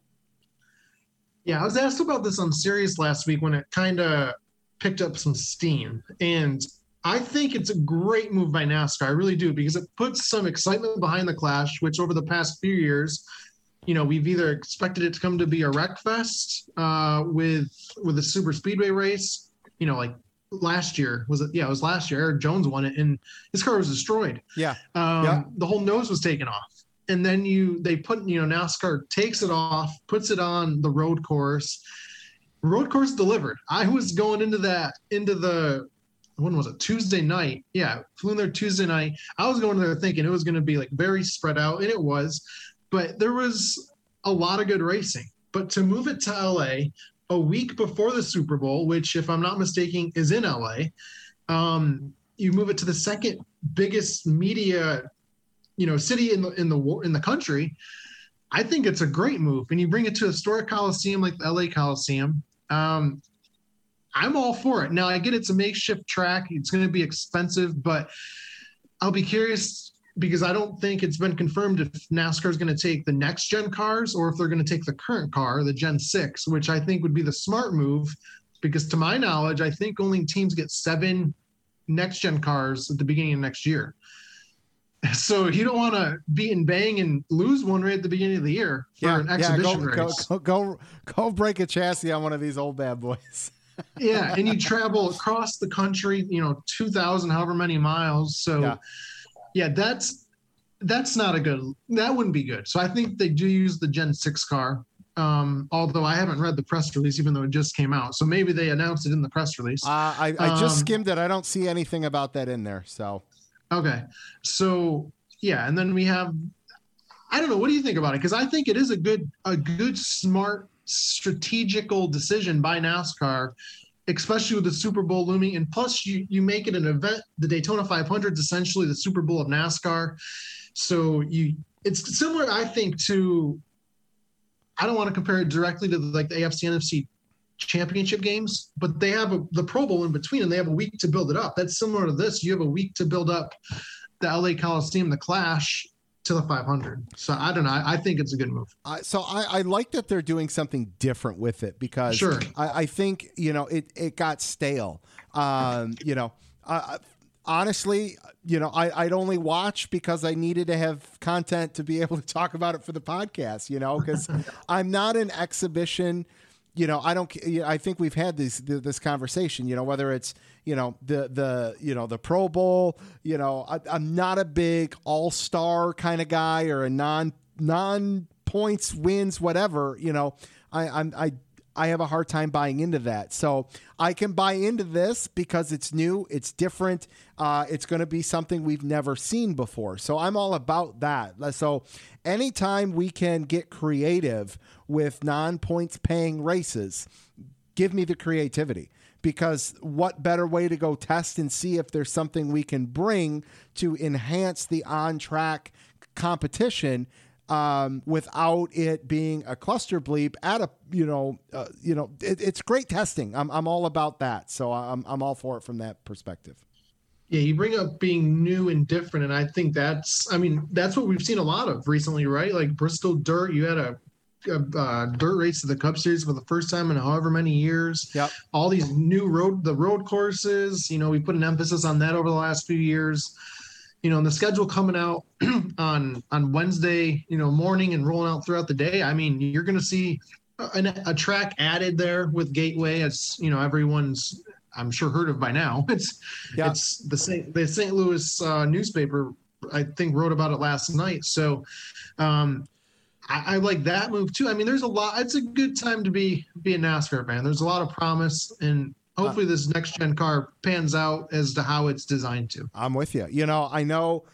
Yeah, I was asked about this on Sirius last week when it kind of picked up some steam. And I think it's a great move by NASCAR. I really do, because it puts some excitement behind the Clash, which over the past few years, you know, we've either expected it to come to be a wreck fest uh, with with a super speedway race, you know, like last year was it? Yeah, it was last year. Erik Jones won it, and his car was destroyed. Yeah, Um, Yeah. The whole nose was taken off, and then you they put you know NASCAR takes it off, puts it on the road course. Road course delivered. I was going into that into the when was it Tuesday night? Yeah, flew in there Tuesday night. I was going there thinking it was going to be like very spread out, and it was, but there was a lot of good racing. But to move it to LA a week before the Super Bowl, which if I'm not mistaken is in LA, um, you move it to the second biggest media, you know, city in the in the in the country. I think it's a great move, and you bring it to a historic coliseum like the LA Coliseum. Um, I'm all for it. Now I get it's a makeshift track; it's going to be expensive, but I'll be curious because I don't think it's been confirmed if NASCAR is going to take the next gen cars or if they're going to take the current car, the Gen Six, which I think would be the smart move. Because to my knowledge, I think only teams get seven next gen cars at the beginning of next year. So you don't want to beat and bang and lose one right at the beginning of the year for an exhibition go, race. Go, go, go, go break a chassis on one of these old bad boys. yeah, and you travel across the country, you know, two thousand however many miles. So, Yeah. Yeah. that's that's not a good. That wouldn't be good. So I think they do use the Gen Six car. Um, although I haven't read the press release, even though it just came out. So maybe they announced it in the press release. Uh, I, I just Um, skimmed it. I don't see anything about that in there. So Okay. So yeah, and then we have I don't know, what do you think about it? Because I think it is a good a good smart strategical decision by NASCAR, especially with the Super Bowl looming. And plus you you make it an event, the Daytona 500 is essentially the Super Bowl of NASCAR. So you it's similar, I think, to I don't want to compare it directly to like the AFC NFC championship games, but they have a, the Pro Bowl in between and they have a week to build it up. That's similar to this. You have a week to build up the LA Coliseum, the Clash, to the 500. So I don't know. I, I think it's a good move. I, so I, I like that they're doing something different with it because Sure. I, I think you know it it got stale. Um, you know, I- honestly, you know, I, I'd only watch because I needed to have content to be able to talk about it for the podcast. You know, because I'm not an exhibition. You know, I don't. I think we've had this this conversation. You know, whether it's you know the the you know the Pro Bowl. You know, I, I'm not a big All Star kind of guy or a non non points wins whatever. You know, I I'm I I have a hard time buying into that. So I can buy into this because it's new, it's different, uh, it's going to be something we've never seen before. So I'm all about that. So anytime we can get creative with non points paying races, give me the creativity. Because what better way to go test and see if there's something we can bring to enhance the on track competition um, without it being a cluster bleep at a you know uh, you know it, it's great testing. I'm I'm all about that, so I'm I'm all for it from that perspective. Yeah, you bring up being new and different, and I think that's, I mean, that's what we've seen a lot of recently, right? Like Bristol Dirt, you had a, uh, dirt race to the Cup Series for the first time in however many years. Yep. All these new road, the road courses, you know, we put an emphasis on that over the last few years. You know, and the schedule coming out on on Wednesday, you know, morning and rolling out throughout the day. I mean, you're going to see a, a track added there with Gateway. It's you know everyone's I'm sure heard of by now. It's Yeah. it's the St. the St. Louis uh, newspaper I think wrote about it last night. So um, I, I like that move too. I mean, there's a lot. It's a good time to be be a NASCAR fan. There's a lot of promise, and hopefully this next gen car pans out as to how it's designed to. I'm with you. You know, I know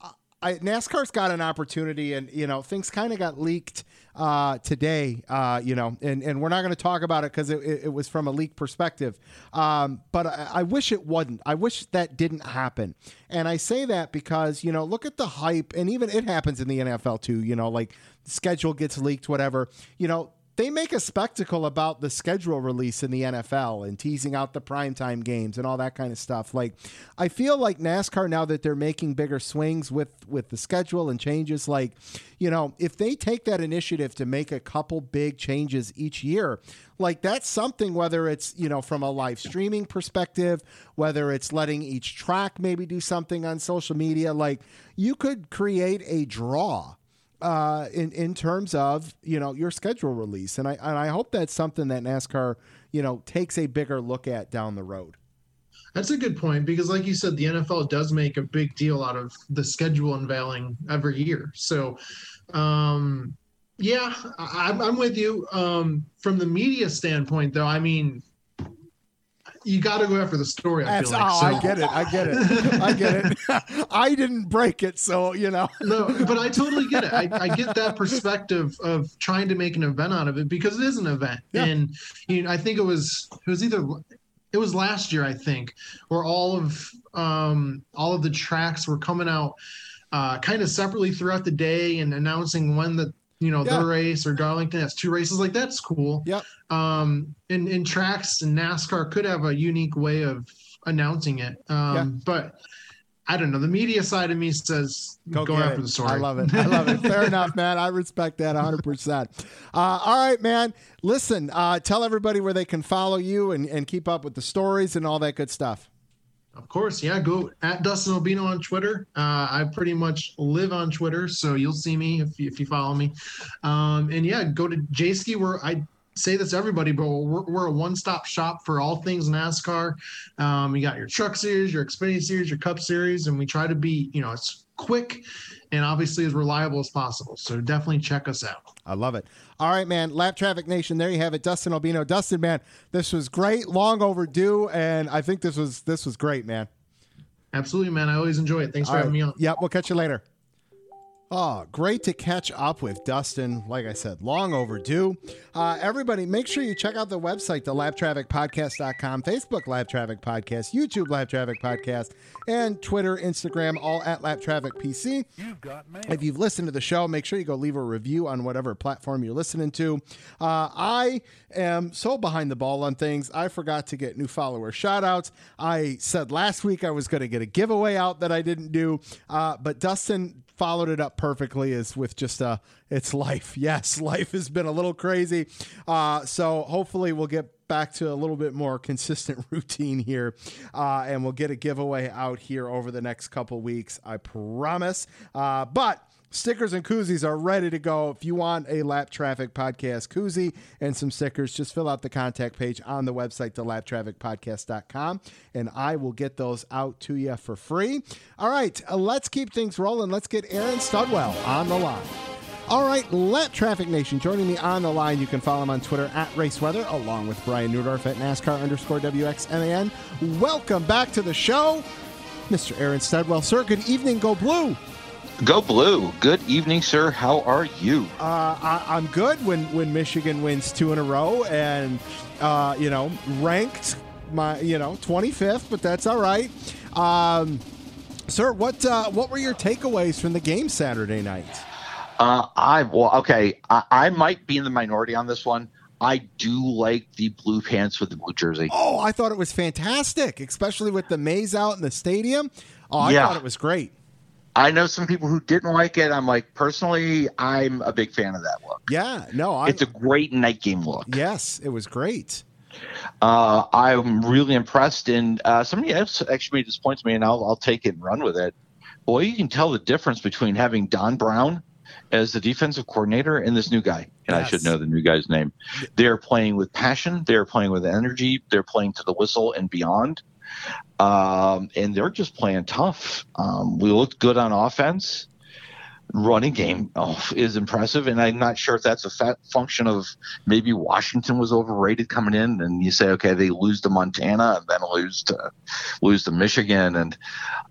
I, I, NASCAR's got an opportunity, and you know, things kind of got leaked uh, today. Uh, you know, and and we're not going to talk about it because it, it, it was from a leak perspective. Um, but I, I wish it wasn't. I wish that didn't happen. And I say that because you know, look at the hype, and even it happens in the NFL too. You know, like schedule gets leaked, whatever. You know, they make a spectacle about the schedule release in the NFL and teasing out the primetime games and all that kind of stuff. Like I feel like NASCAR now that they're making bigger swings with with the schedule and changes like, you know, if they take that initiative to make a couple big changes each year, like that's something whether it's, you know, from a live streaming perspective, whether it's letting each track maybe do something on social media, like you could create a draw uh, in in terms of you know your schedule release, and I and I hope that's something that NASCAR you know takes a bigger look at down the road. That's a good point because, like you said, the NFL does make a big deal out of the schedule unveiling every year. So, um, yeah, I, I'm- I'm with you. Um, from the media standpoint, though, I mean, you got to go after the story. I feel like. oh, So- I get it. I get it. I get it. I didn't break it, so you know. no, but I totally get it. I, I get that perspective of trying to make an event out of it because it is an event, Yeah. and you know, I think it was it was either it was last year I think where all of um, all of the tracks were coming out uh, kind of separately throughout the day and announcing when the you know Yeah. the race or Darlington has two races like that's cool. Yep. Um, and in tracks and NASCAR could have a unique way of announcing it. Um, Yeah. but. I don't know. The media side of me says go, get after it. the story. I love it. I love it. Fair enough, man. I respect that 100%. Uh, all right, man. Listen, uh, tell everybody where they can follow you and, and keep up with the stories and all that good stuff. Of course, yeah. Go at Dustin Albino on Twitter. Uh, I pretty much live on Twitter, so you'll see me if you, if you follow me. Um, and yeah, go to Jayski where I say this to everybody, but we're, we're a one-stop shop for all things NASCAR. Um, you got your Truck Series, your Xfinity Series, your Cup Series, and we try to be, you know, it's quick and obviously as reliable as possible. So definitely check us out. I love it. All right, man. Lapped Traffic Nation. There you have it. Dustin Albino. Dustin, man, this was great, long overdue, and I think this was this was great, man. Absolutely, man. I always enjoy it. Thanks for All having me on. Yep, we'll catch you later. Oh, great to catch up with Dustin. Like I said, long overdue. Uh, everybody, make sure you check out the website, the lappedtrafficpodcast.com, Facebook Lapped Traffic Podcast, YouTube Lapped Traffic Podcast, and Twitter, Instagram, all at Lapped Traffic PC. You've got mail. If you've listened to the show, make sure you go leave a review on whatever platform you're listening to. Uh, I am so behind the ball on things. I forgot to get new follower shout outs. I said last week I was going to get a giveaway out that I didn't do, uh, but Dustin followed it up perfectly is with just uh it's life. Yes, life has been a little crazy. Uh, so hopefully we'll get back to a little bit more consistent routine here, uh, and we'll get a giveaway out here over the next couple weeks. I promise. Uh, but Stickers and koozies are ready to go. If you want a Lapped Traffic Podcast koozie and some stickers, just fill out the contact page on the website, thelappedtrafficpodcast.com, and I will get those out to you for free. All right, uh, let's keep things rolling. Let's get Aaron Studwell on the line. All right, Lapped Traffic Nation joining me on the line. You can follow him on Twitter at RaceWeather, along with Brian Neudorff at NASCAR underscore WXMAN. Welcome back to the show, Mr. Aaron Studwell. Sir, good evening. Go blue. Go blue. Good evening, sir. How are you? Uh, I, I'm good when when Michigan wins two in a row and uh, you know ranked my you know 25th, but that's all right. Um, sir, what uh, what were your takeaways from the game Saturday night? Uh, I well, okay. I, I might be in the minority on this one. I do like the blue pants with the blue jersey. Oh, I thought it was fantastic, especially with the maize out in the stadium. Oh, I Yeah. thought it was great. I know some people who didn't like it. I'm like, personally, I'm a big fan of that look. Yeah, no, I It's a great night game look. yes, it was great. Uh, I'm really impressed. And uh, somebody else actually made this point to me, and I'll, I'll take it and run with it. Boy, you can tell the difference between having Don Brown as the defensive coordinator and this new guy. And I should know the new guy's name. They're playing with passion. They're playing with energy. They're playing to the whistle and beyond. Um, and they're just playing tough. Um, we looked good on offense. Running game oh, is impressive, and I'm not sure if that's a function of maybe Washington was overrated coming in, and you say, okay, they lose to Montana and then lose to lose to Michigan, and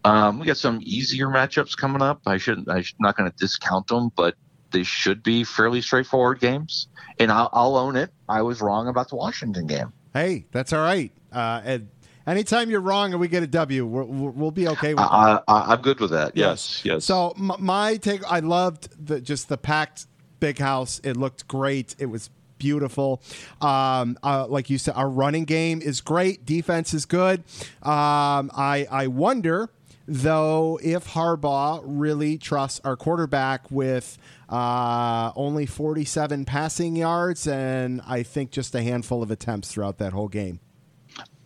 um, we got some easier matchups coming up. I shouldn't, I'm not going to discount them, but they should be fairly straightforward games. And I'll, I'll own it. I was wrong about the Washington game. Hey, that's all right. Uh, and anytime you're wrong and we get a W, we're, we'll we'll be okay with. I, I, I'm good with that. Yes, yes. So my take, I loved the just the packed big house. It looked great. It was beautiful. Um, uh, like you said, our running game is great. Defense is good. Um, I I wonder though if Harbaugh really trusts our quarterback with uh, only 47 passing yards and I think just a handful of attempts throughout that whole game.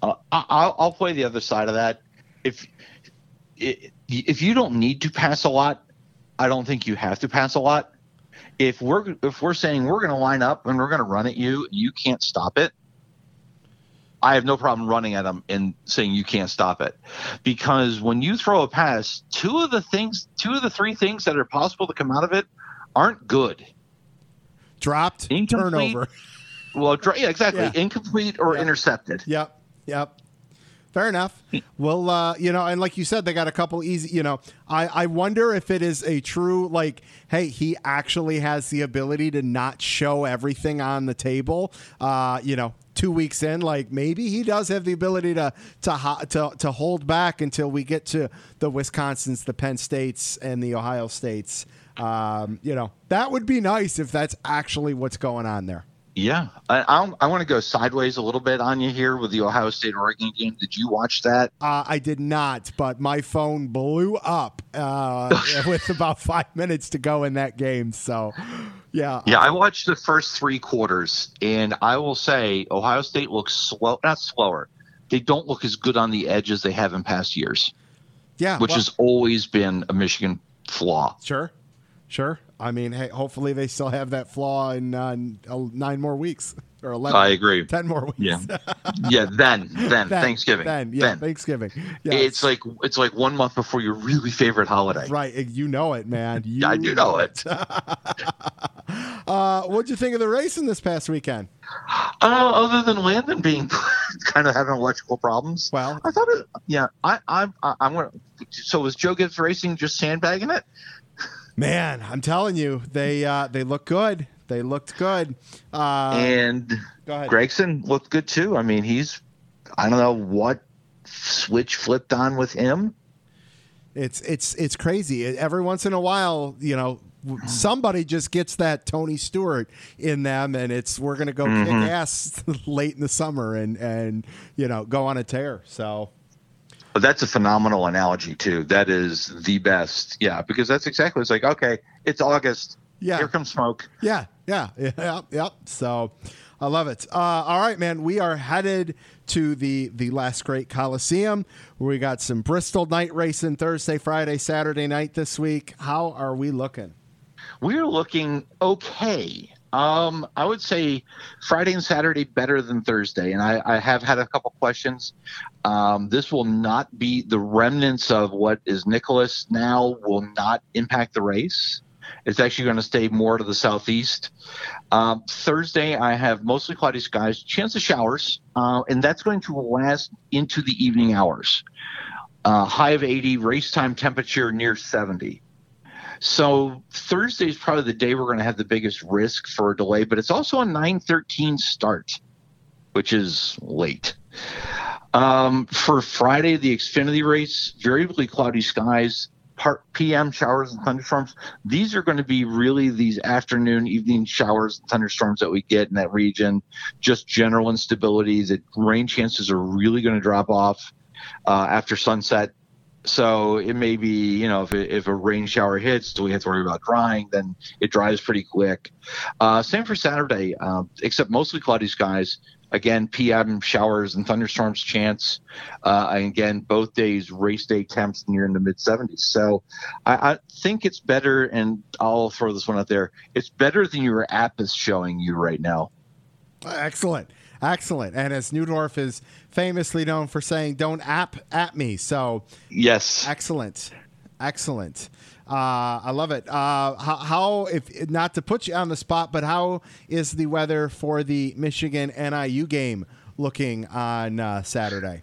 Uh, I- I'll, I'll play the other side of that. If if you don't need to pass a lot, I don't think you have to pass a lot. If we're if we're saying we're going to line up and we're going to run at you, you can't stop it. I have no problem running at them and saying you can't stop it, because when you throw a pass, two of the things, two of the three things that are possible to come out of it, aren't good. Dropped Incomplete. turnover. Well, yeah, exactly, Yeah. incomplete or Yeah. intercepted. Yep. Yep. Fair enough. Well, uh, you know, and like you said, they got a couple easy. You know, I I wonder if it is a true like, hey, he actually has the ability to not show everything on the table. Uh, you know, two weeks in, like maybe he does have the ability to to to to hold back until we get to the Wisconsins, the Penn States, and the Ohio States. Um, you know, that would be nice if that's actually what's going on there. Yeah, I I'm, I want to go sideways a little bit on you here with the Ohio State Oregon game. Did you watch that? Uh, I did not, but my phone blew up uh, with about five minutes to go in that game. So, yeah, Yeah, I watched the first three quarters, and I will say Ohio State looks slow. Not slower. They don't look as good on the edge as they have in past years, yeah, which well, has always been a Michigan flaw. sure, sure. I mean, hey, hopefully they still have that flaw in uh, uh, nine more weeks or eleven. I agree. Ten more weeks. Yeah, yeah. Then, then, Then- Thanksgiving. Then, yeah, Then. Thanksgiving. Yes. It's like it's like one month before your really favorite holiday. right. You know it, man. You I do know it. Uh, what'd you think of the racing this past weekend? Uh, other than Landon being kind of having electrical problems. Well, I thought it. Yeah, I, I, I I'm gonna. So was Joe Gibbs Racing just sandbagging it? Man, I'm telling you, they uh, they look good. They looked good. Uh, and go. Gragson looked good too. I mean, he's. I don't know what switch flipped on with him. It's it's it's crazy. Every once in a while, you know, somebody just gets that Tony Stewart in them, and it's we're gonna go Mm-hmm. kick ass late in the summer and and you know go on a tear. So that's a phenomenal analogy too. That is the best. Yeah, because that's exactly it's like, okay, it's August. Yeah. Here comes smoke. Yeah, yeah, yeah, yeah. So I love it. Uh, all right, man. We are headed to the the last great Coliseum we got some Bristol night racing Thursday, Friday, Saturday night this week. How are we looking? We're looking okay. Um, I would say Friday and Saturday better than Thursday, and I, I have had a couple questions. Um, this will not be the remnants of what is Nicholas now will not impact the race. It's actually going to stay more to the southeast. Um, Thursday, I have mostly cloudy skies, chance of showers, uh, and that's going to last into the evening hours. Uh, high of 80, race time temperature near 70. So Thursday is probably the day we're going to have the biggest risk for a delay, but it's also a 9:13 start, which is late. Um, for Friday, the Xfinity race, variably cloudy skies, part PM showers and thunderstorms. These are going to be really these afternoon, evening showers and thunderstorms that we get in that region. Just general instability. The rain chances are really going to drop off uh, after sunset. So it may be, you know, if, it, if a rain shower hits, do we have to worry about drying? Then it dries pretty quick. Uh, same for Saturday, uh, except mostly cloudy skies. Again, PM showers and thunderstorms chance. Uh, again, both days race day temps near in the mid 70s. So I, I think it's better, and I'll throw this one out there. It's better than your app is showing you right now. Excellent. Excellent. And as Neudorff is famously known for saying, don't app at me. So, Yes. excellent. Excellent. Uh, I love it. Uh, how, how, if not to put you on the spot, but how is the weather for the Michigan NIU game looking on uh, Saturday?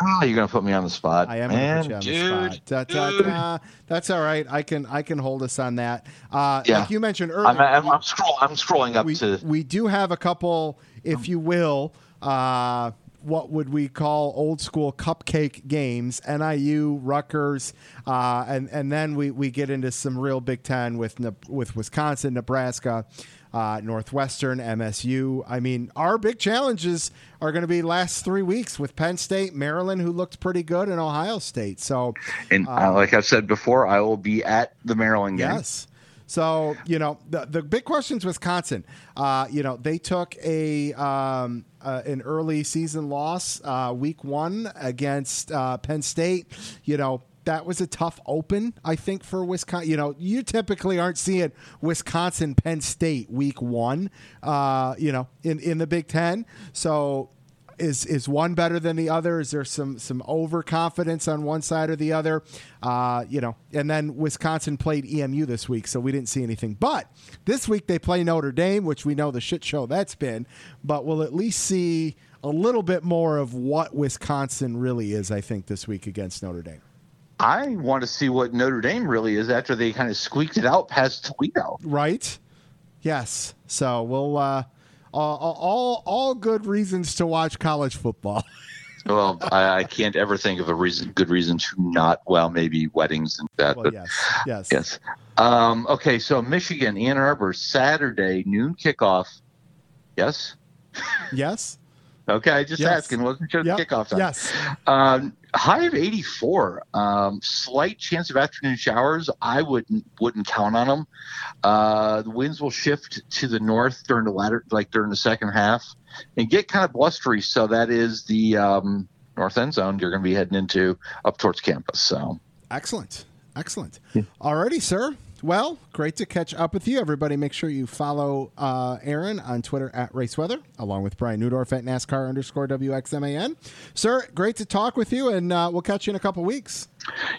Oh, you're gonna put me on the spot. I am going to put you on dude, the spot. Da, da, da. That's all right. I can I can hold us on that. Uh, Yeah. Like you mentioned earlier, I'm, I'm, I'm, scroll, I'm scrolling up we, to. we do have a couple, if you will, uh, what would we call old school cupcake games? NIU, Rutgers, uh, and and then we, we get into some real Big Ten with with Wisconsin, Nebraska, uh, Northwestern, MSU. I mean, our big challenges are going to be last three weeks with Penn State, Maryland, who looked pretty good, and Ohio State. So And uh, like I've said before, I will be at the Maryland game. Yes. So you know the the big question is Wisconsin. Uh, you know they took a um, uh, an early season loss uh, week one against uh, Penn State. You know that was a tough open, I think, for Wisconsin. You know you typically aren't seeing Wisconsin Penn State week one. Uh, you know in in the Big Ten. So is is one better than the other? Is there some some overconfidence on one side or the other? Uh, you know, and then Wisconsin played EMU this week, so we didn't see anything. But this week they play Notre Dame, which we know the shit show that's been. But we'll at least see a little bit more of what Wisconsin really is. I think this week against Notre Dame. I want to see what Notre Dame really is after they kind of squeaked it out past Toledo. Right? Yes. So we'll. Uh, all, all all good reasons to watch college football. Well, I, I can't ever think of a reason, good reason to not. Well, maybe weddings and that. well, but yes, yes, yes. Um, okay, so Michigan, Ann Arbor, Saturday noon kickoff. Yes. yes, Okay, just Yes. asking. Wasn't sure the Yep. kickoff time. yes. Um, high of 84. Um, slight chance of afternoon showers. I wouldn't wouldn't count on them. Uh, the winds will shift to the north during the latter, like during the second half, and get kind of blustery. So that is the um, north end zone you're going to be heading into up towards campus. So Excellent. Excellent. Alrighty, sir. Well, great to catch up with you. Everybody, make sure you follow uh, Aaron on Twitter at RaceWeather, along with Brian Neudorff at NASCAR underscore WXMAN. Sir, great to talk with you, and uh, we'll catch you in a couple weeks.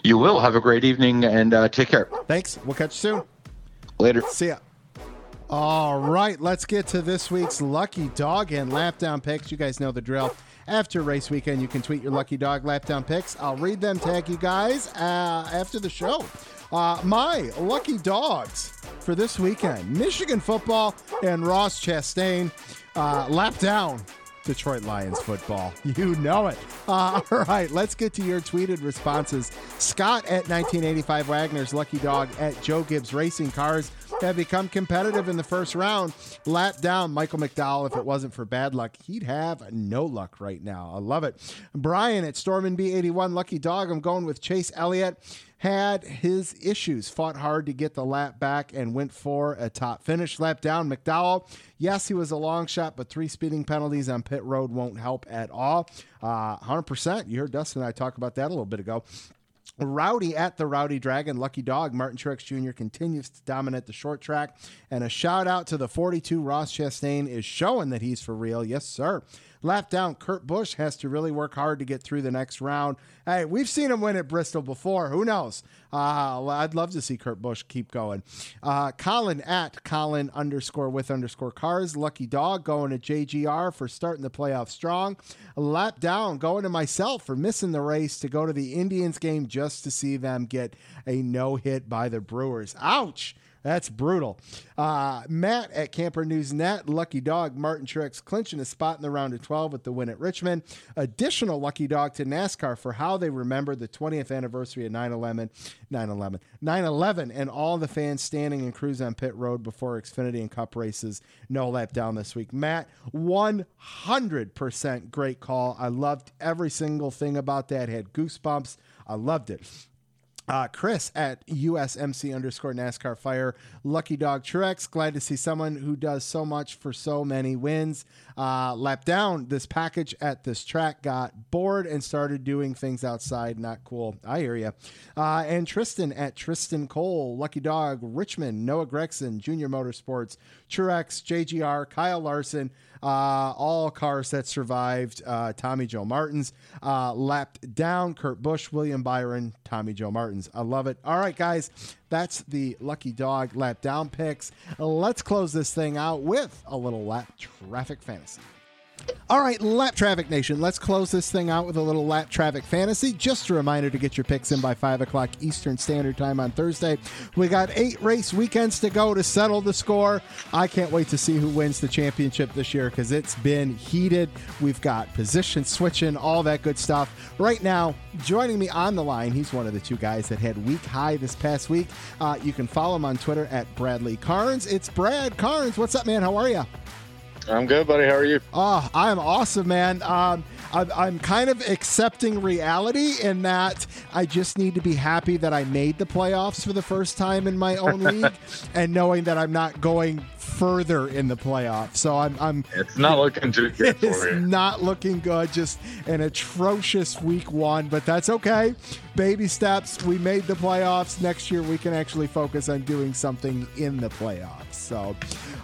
you will have a great evening and uh, take care. Thanks. We'll catch you soon. Later. See ya. All right, let's get to this week's lucky dog and lap down picks. You guys know the drill. After race weekend, you can tweet your lucky dog lap down picks. I'll read them, tag you guys uh, after the show. Uh, my lucky dogs for this weekend Michigan football and Ross Chastain. Uh, lap down Detroit Lions football. You know it. Uh, all right, let's get to your tweeted responses. Scott at 1985 Wagner's Lucky Dog at Joe Gibbs Racing Cars have become competitive in the first round. Lap down Michael McDowell. If it wasn't for bad luck, he'd have no luck right now. I love it. Brian at Stormin B81, lucky dog. I'm going with Chase Elliott had his issues, fought hard to get the lap back, and went for a top finish. Lap down, McDowell. Yes, he was a long shot, but three speeding penalties on pit road won't help at all. Uh, 100%. You heard Dustin and I talk about that a little bit ago. Rowdy at the Rowdy Dragon, Lucky Dog, Martin Truex Jr. continues to dominate the short track. And a shout out to the 42 Ross Chastain is showing that he's for real. Yes, sir. Lap down, Kurt Busch has to really work hard to get through the next round. Hey, we've seen him win at Bristol before. Who knows? Uh, I'd love to see Kurt Busch keep going. Uh, Colin at Colin underscore with underscore cars. Lucky dog going to JGR for starting the playoff strong. Lap down going to myself for missing the race to go to the Indians game just to see them get a no hit by the Brewers. Ouch. That's brutal. Uh, Matt at Camper News Net, Lucky Dog, Martin Truex clinching a spot in the round of 12 with the win at Richmond. Additional Lucky Dog to NASCAR for how they remember the 20th anniversary of 9 11, 9 11, 9 11, and all the fans standing and crews on pit road before Xfinity and Cup races. No lap down this week. Matt, 100% great call. I loved every single thing about that. Had goosebumps. I loved it. Uh, Chris at USMC underscore NASCAR Fire. Lucky Dog Truex. Glad to see someone who does so much for so many wins. Uh, lap down. This package at this track got bored and started doing things outside. Not cool. I hear you. Uh, and Tristan at Tristan Cole. Lucky Dog. Richmond. Noah Gragson. Junior Motorsports. Truex. JGR. Kyle Larson. Uh, all cars that survived. Uh, Tommy Joe Martins. Uh, lapped down. Kurt Busch. William Byron. Tommy Joe Martins. I love it. All right, guys. That's the Lucky Dog lap down picks. Let's close this thing out with a little lapped traffic fantasy. All right, Lapped Traffic Nation, let's close this thing out with a little Lapped Traffic Fantasy. Just a reminder to get your picks in by 5 o'clock Eastern Standard Time on Thursday. We got eight race weekends to go to settle the score. I can't wait to see who wins the championship this year because it's been heated. We've got position switching, all that good stuff. Right now, joining me on the line, he's one of the two guys that had week high this past week. Uh, you can follow him on Twitter at Bradley Carnes. It's Brad Carnes. What's up, man? How are you? I'm good, buddy. How are you? Oh, I'm awesome, man. Um, I'm, I'm kind of accepting reality in that I just need to be happy that I made the playoffs for the first time in my own league, and knowing that I'm not going further in the playoffs. So I'm, I'm It's not looking too good it's not looking good. Just an atrocious week one, but that's okay. Baby steps. We made the playoffs. Next year, we can actually focus on doing something in the playoffs. So,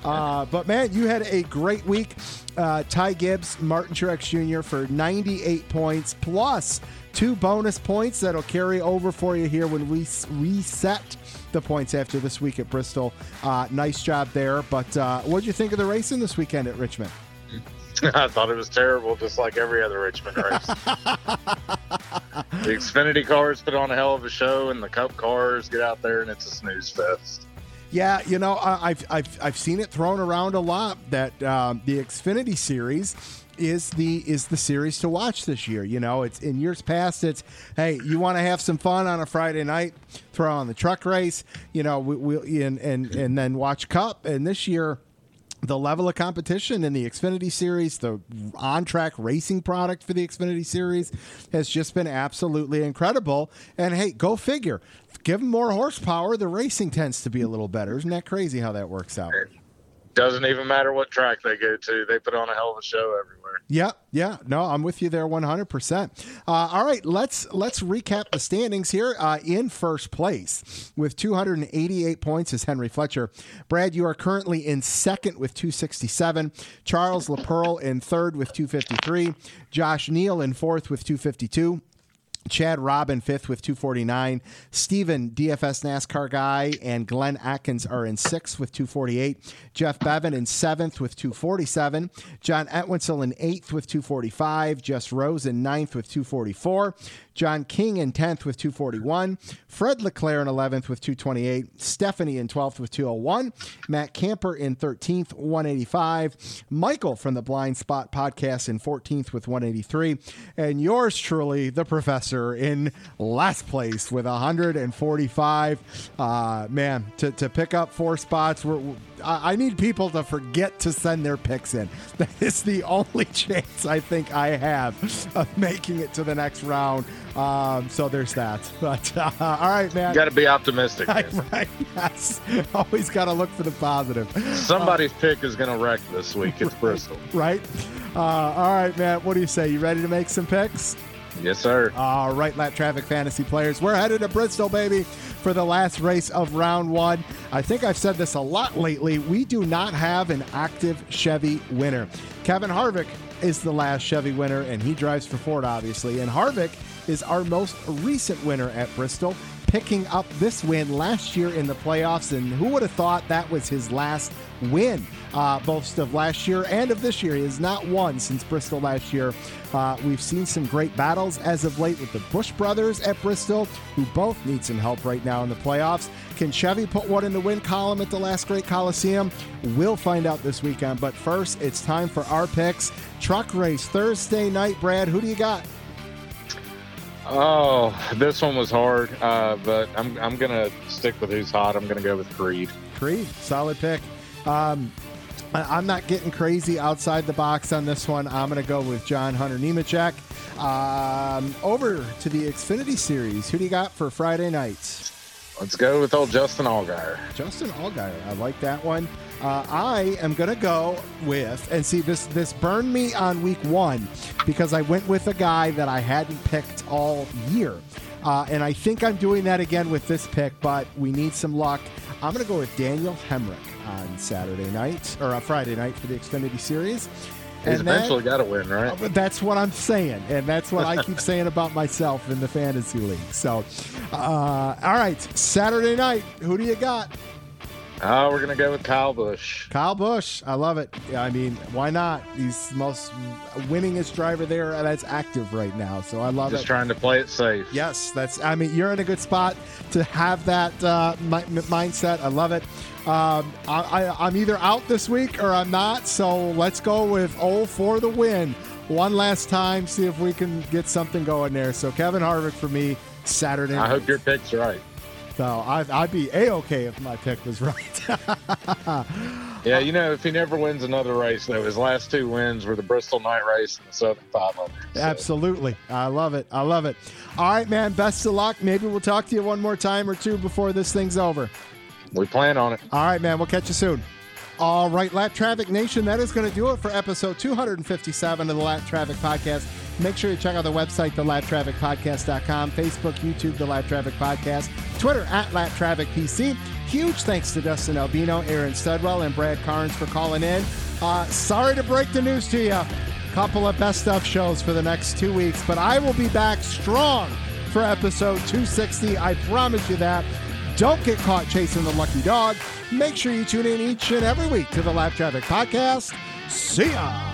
uh, but man, you had a great week. Uh, Ty Gibbs, Martin Truex Jr. for 98 points plus two bonus points that'll carry over for you here when we reset the points after this week at Bristol. Uh, nice job there. But uh, what did you think of the racing this weekend at Richmond? I thought it was terrible, just like every other Richmond race. the Xfinity cars put on a hell of a show, and the Cup cars get out there, and it's a snooze fest. Yeah, you know, I- I've I've I've seen it thrown around a lot that um, the Xfinity series is the is the series to watch this year. You know, it's in years past. It's hey, you want to have some fun on a Friday night, throw on the truck race. You know, we, we and and and then watch Cup. And this year. The level of competition in the Xfinity series, the on track racing product for the Xfinity series has just been absolutely incredible. And hey, go figure. Give them more horsepower, the racing tends to be a little better. Isn't that crazy how that works out? Doesn't even matter what track they go to; they put on a hell of a show everywhere. Yeah, yeah. No, I'm with you there 100%. Uh, all right, let's let's recap the standings here. Uh, in first place with 288 points is Henry Fletcher. Brad, you are currently in second with 267. Charles LaPearl in third with 253. Josh Neal in fourth with 252. Chad Robin fifth with 249. Steven, DFS NASCAR guy, and Glenn Atkins are in sixth with 248. Jeff Bevan in seventh with 247. John Etwinsel in eighth with 245. Jess Rose in ninth with 244. John King in 10th with 241. Fred Leclerc in 11th with 228. Stephanie in 12th with 201. Matt Camper in 13th, 185. Michael from the Blind Spot podcast in 14th with 183. And yours truly, the professor, in last place with 145. Uh, man, to, to pick up four spots, we're, I need people to forget to send their picks in. That is the only chance I think I have of making it to the next round. Um, so there's that. But uh, all right, man. You got to be optimistic. right, right. Yes. Always got to look for the positive. Somebody's pick is going to wreck this week. It's Bristol. Right. Uh, all right, man. What do you say? You ready to make some picks? Yes, sir. All right, lapped traffic fantasy players. We're headed to Bristol, baby, for the last race of round one. I think I've said this a lot lately. We do not have an active Chevy winner. Kevin Harvick is the last Chevy winner, and he drives for Ford, obviously. And Harvick is our most recent winner at Bristol, picking up this win last year in the playoffs. And who would have thought that was his last win, uh, both of last year and of this year? He has not won since Bristol last year. Uh, we've seen some great battles as of late with the Busch brothers at Bristol, who both need some help right now in the playoffs. Can Chevy put one in the win column at the last great Coliseum? We'll find out this weekend. But first, it's time for our picks. Truck race Thursday night. Brad, who do you got? Oh, this one was hard, uh, but I'm I'm gonna stick with who's hot. I'm gonna go with Creed. Creed, solid pick. Um, I'm not getting crazy outside the box on this one. I'm going to go with John Hunter Nemechek. Um, over to the Xfinity Series. Who do you got for Friday nights? Let's go with old Justin Allgaier. Justin Allgaier. I like that one. Uh, I am going to go with, and see, this this burned me on week one because I went with a guy that I hadn't picked all year. Uh, and I think I'm doing that again with this pick, but we need some luck. I'm going to go with Daniel Hemric on Saturday night or uh, Friday night for the Xfinity Series. He's And eventually got to win, right? but that's what I'm saying, and that's what I keep saying about myself in the fantasy league. So, uh, all right, Saturday night, who do you got? Oh, we're gonna go with Kyle Busch. Kyle Busch. I love it. Yeah, I mean, why not? He's the most winningest driver there and that's active right now. So I love Just it. Just trying to play it safe. Yes, that's. I mean, you're in a good spot to have that uh, mi- mindset. I love it. Um, I, I, I'm either out this week or I'm not. So let's go with oh for the win one last time. See if we can get something going there. So Kevin Harvick for me Saturday. I hope your pick's right. So I'd, I'd be a okay if my pick was right. Yeah, you know, if he never wins another race, though, his last two wins were the Bristol Night Race and the Southern 500. So, Absolutely. I love it. I love it. All right, man. Best of luck. Maybe we'll talk to you one more time or two before this thing's over. we plan on it. All right, man. We'll catch you soon. All right, Lapped Traffic Nation, that is going to do it for episode 257 of the Lapped Traffic Podcast. Make sure you check out the website, thelappedtrafficpodcast.com, Facebook, YouTube, The Lapped Traffic Podcast, Twitter, at Lapped Traffic PC. Huge thanks to Dustin Albino, Aaron Studwell, and Brad Carnes for calling in. Uh, sorry to break the news to you. Couple of best stuff shows for the next two weeks, but I will be back strong for episode 260. I promise you that. Don't get caught chasing the lucky dog. Make sure you tune in each and every week to the Lapped Traffic Podcast. See ya.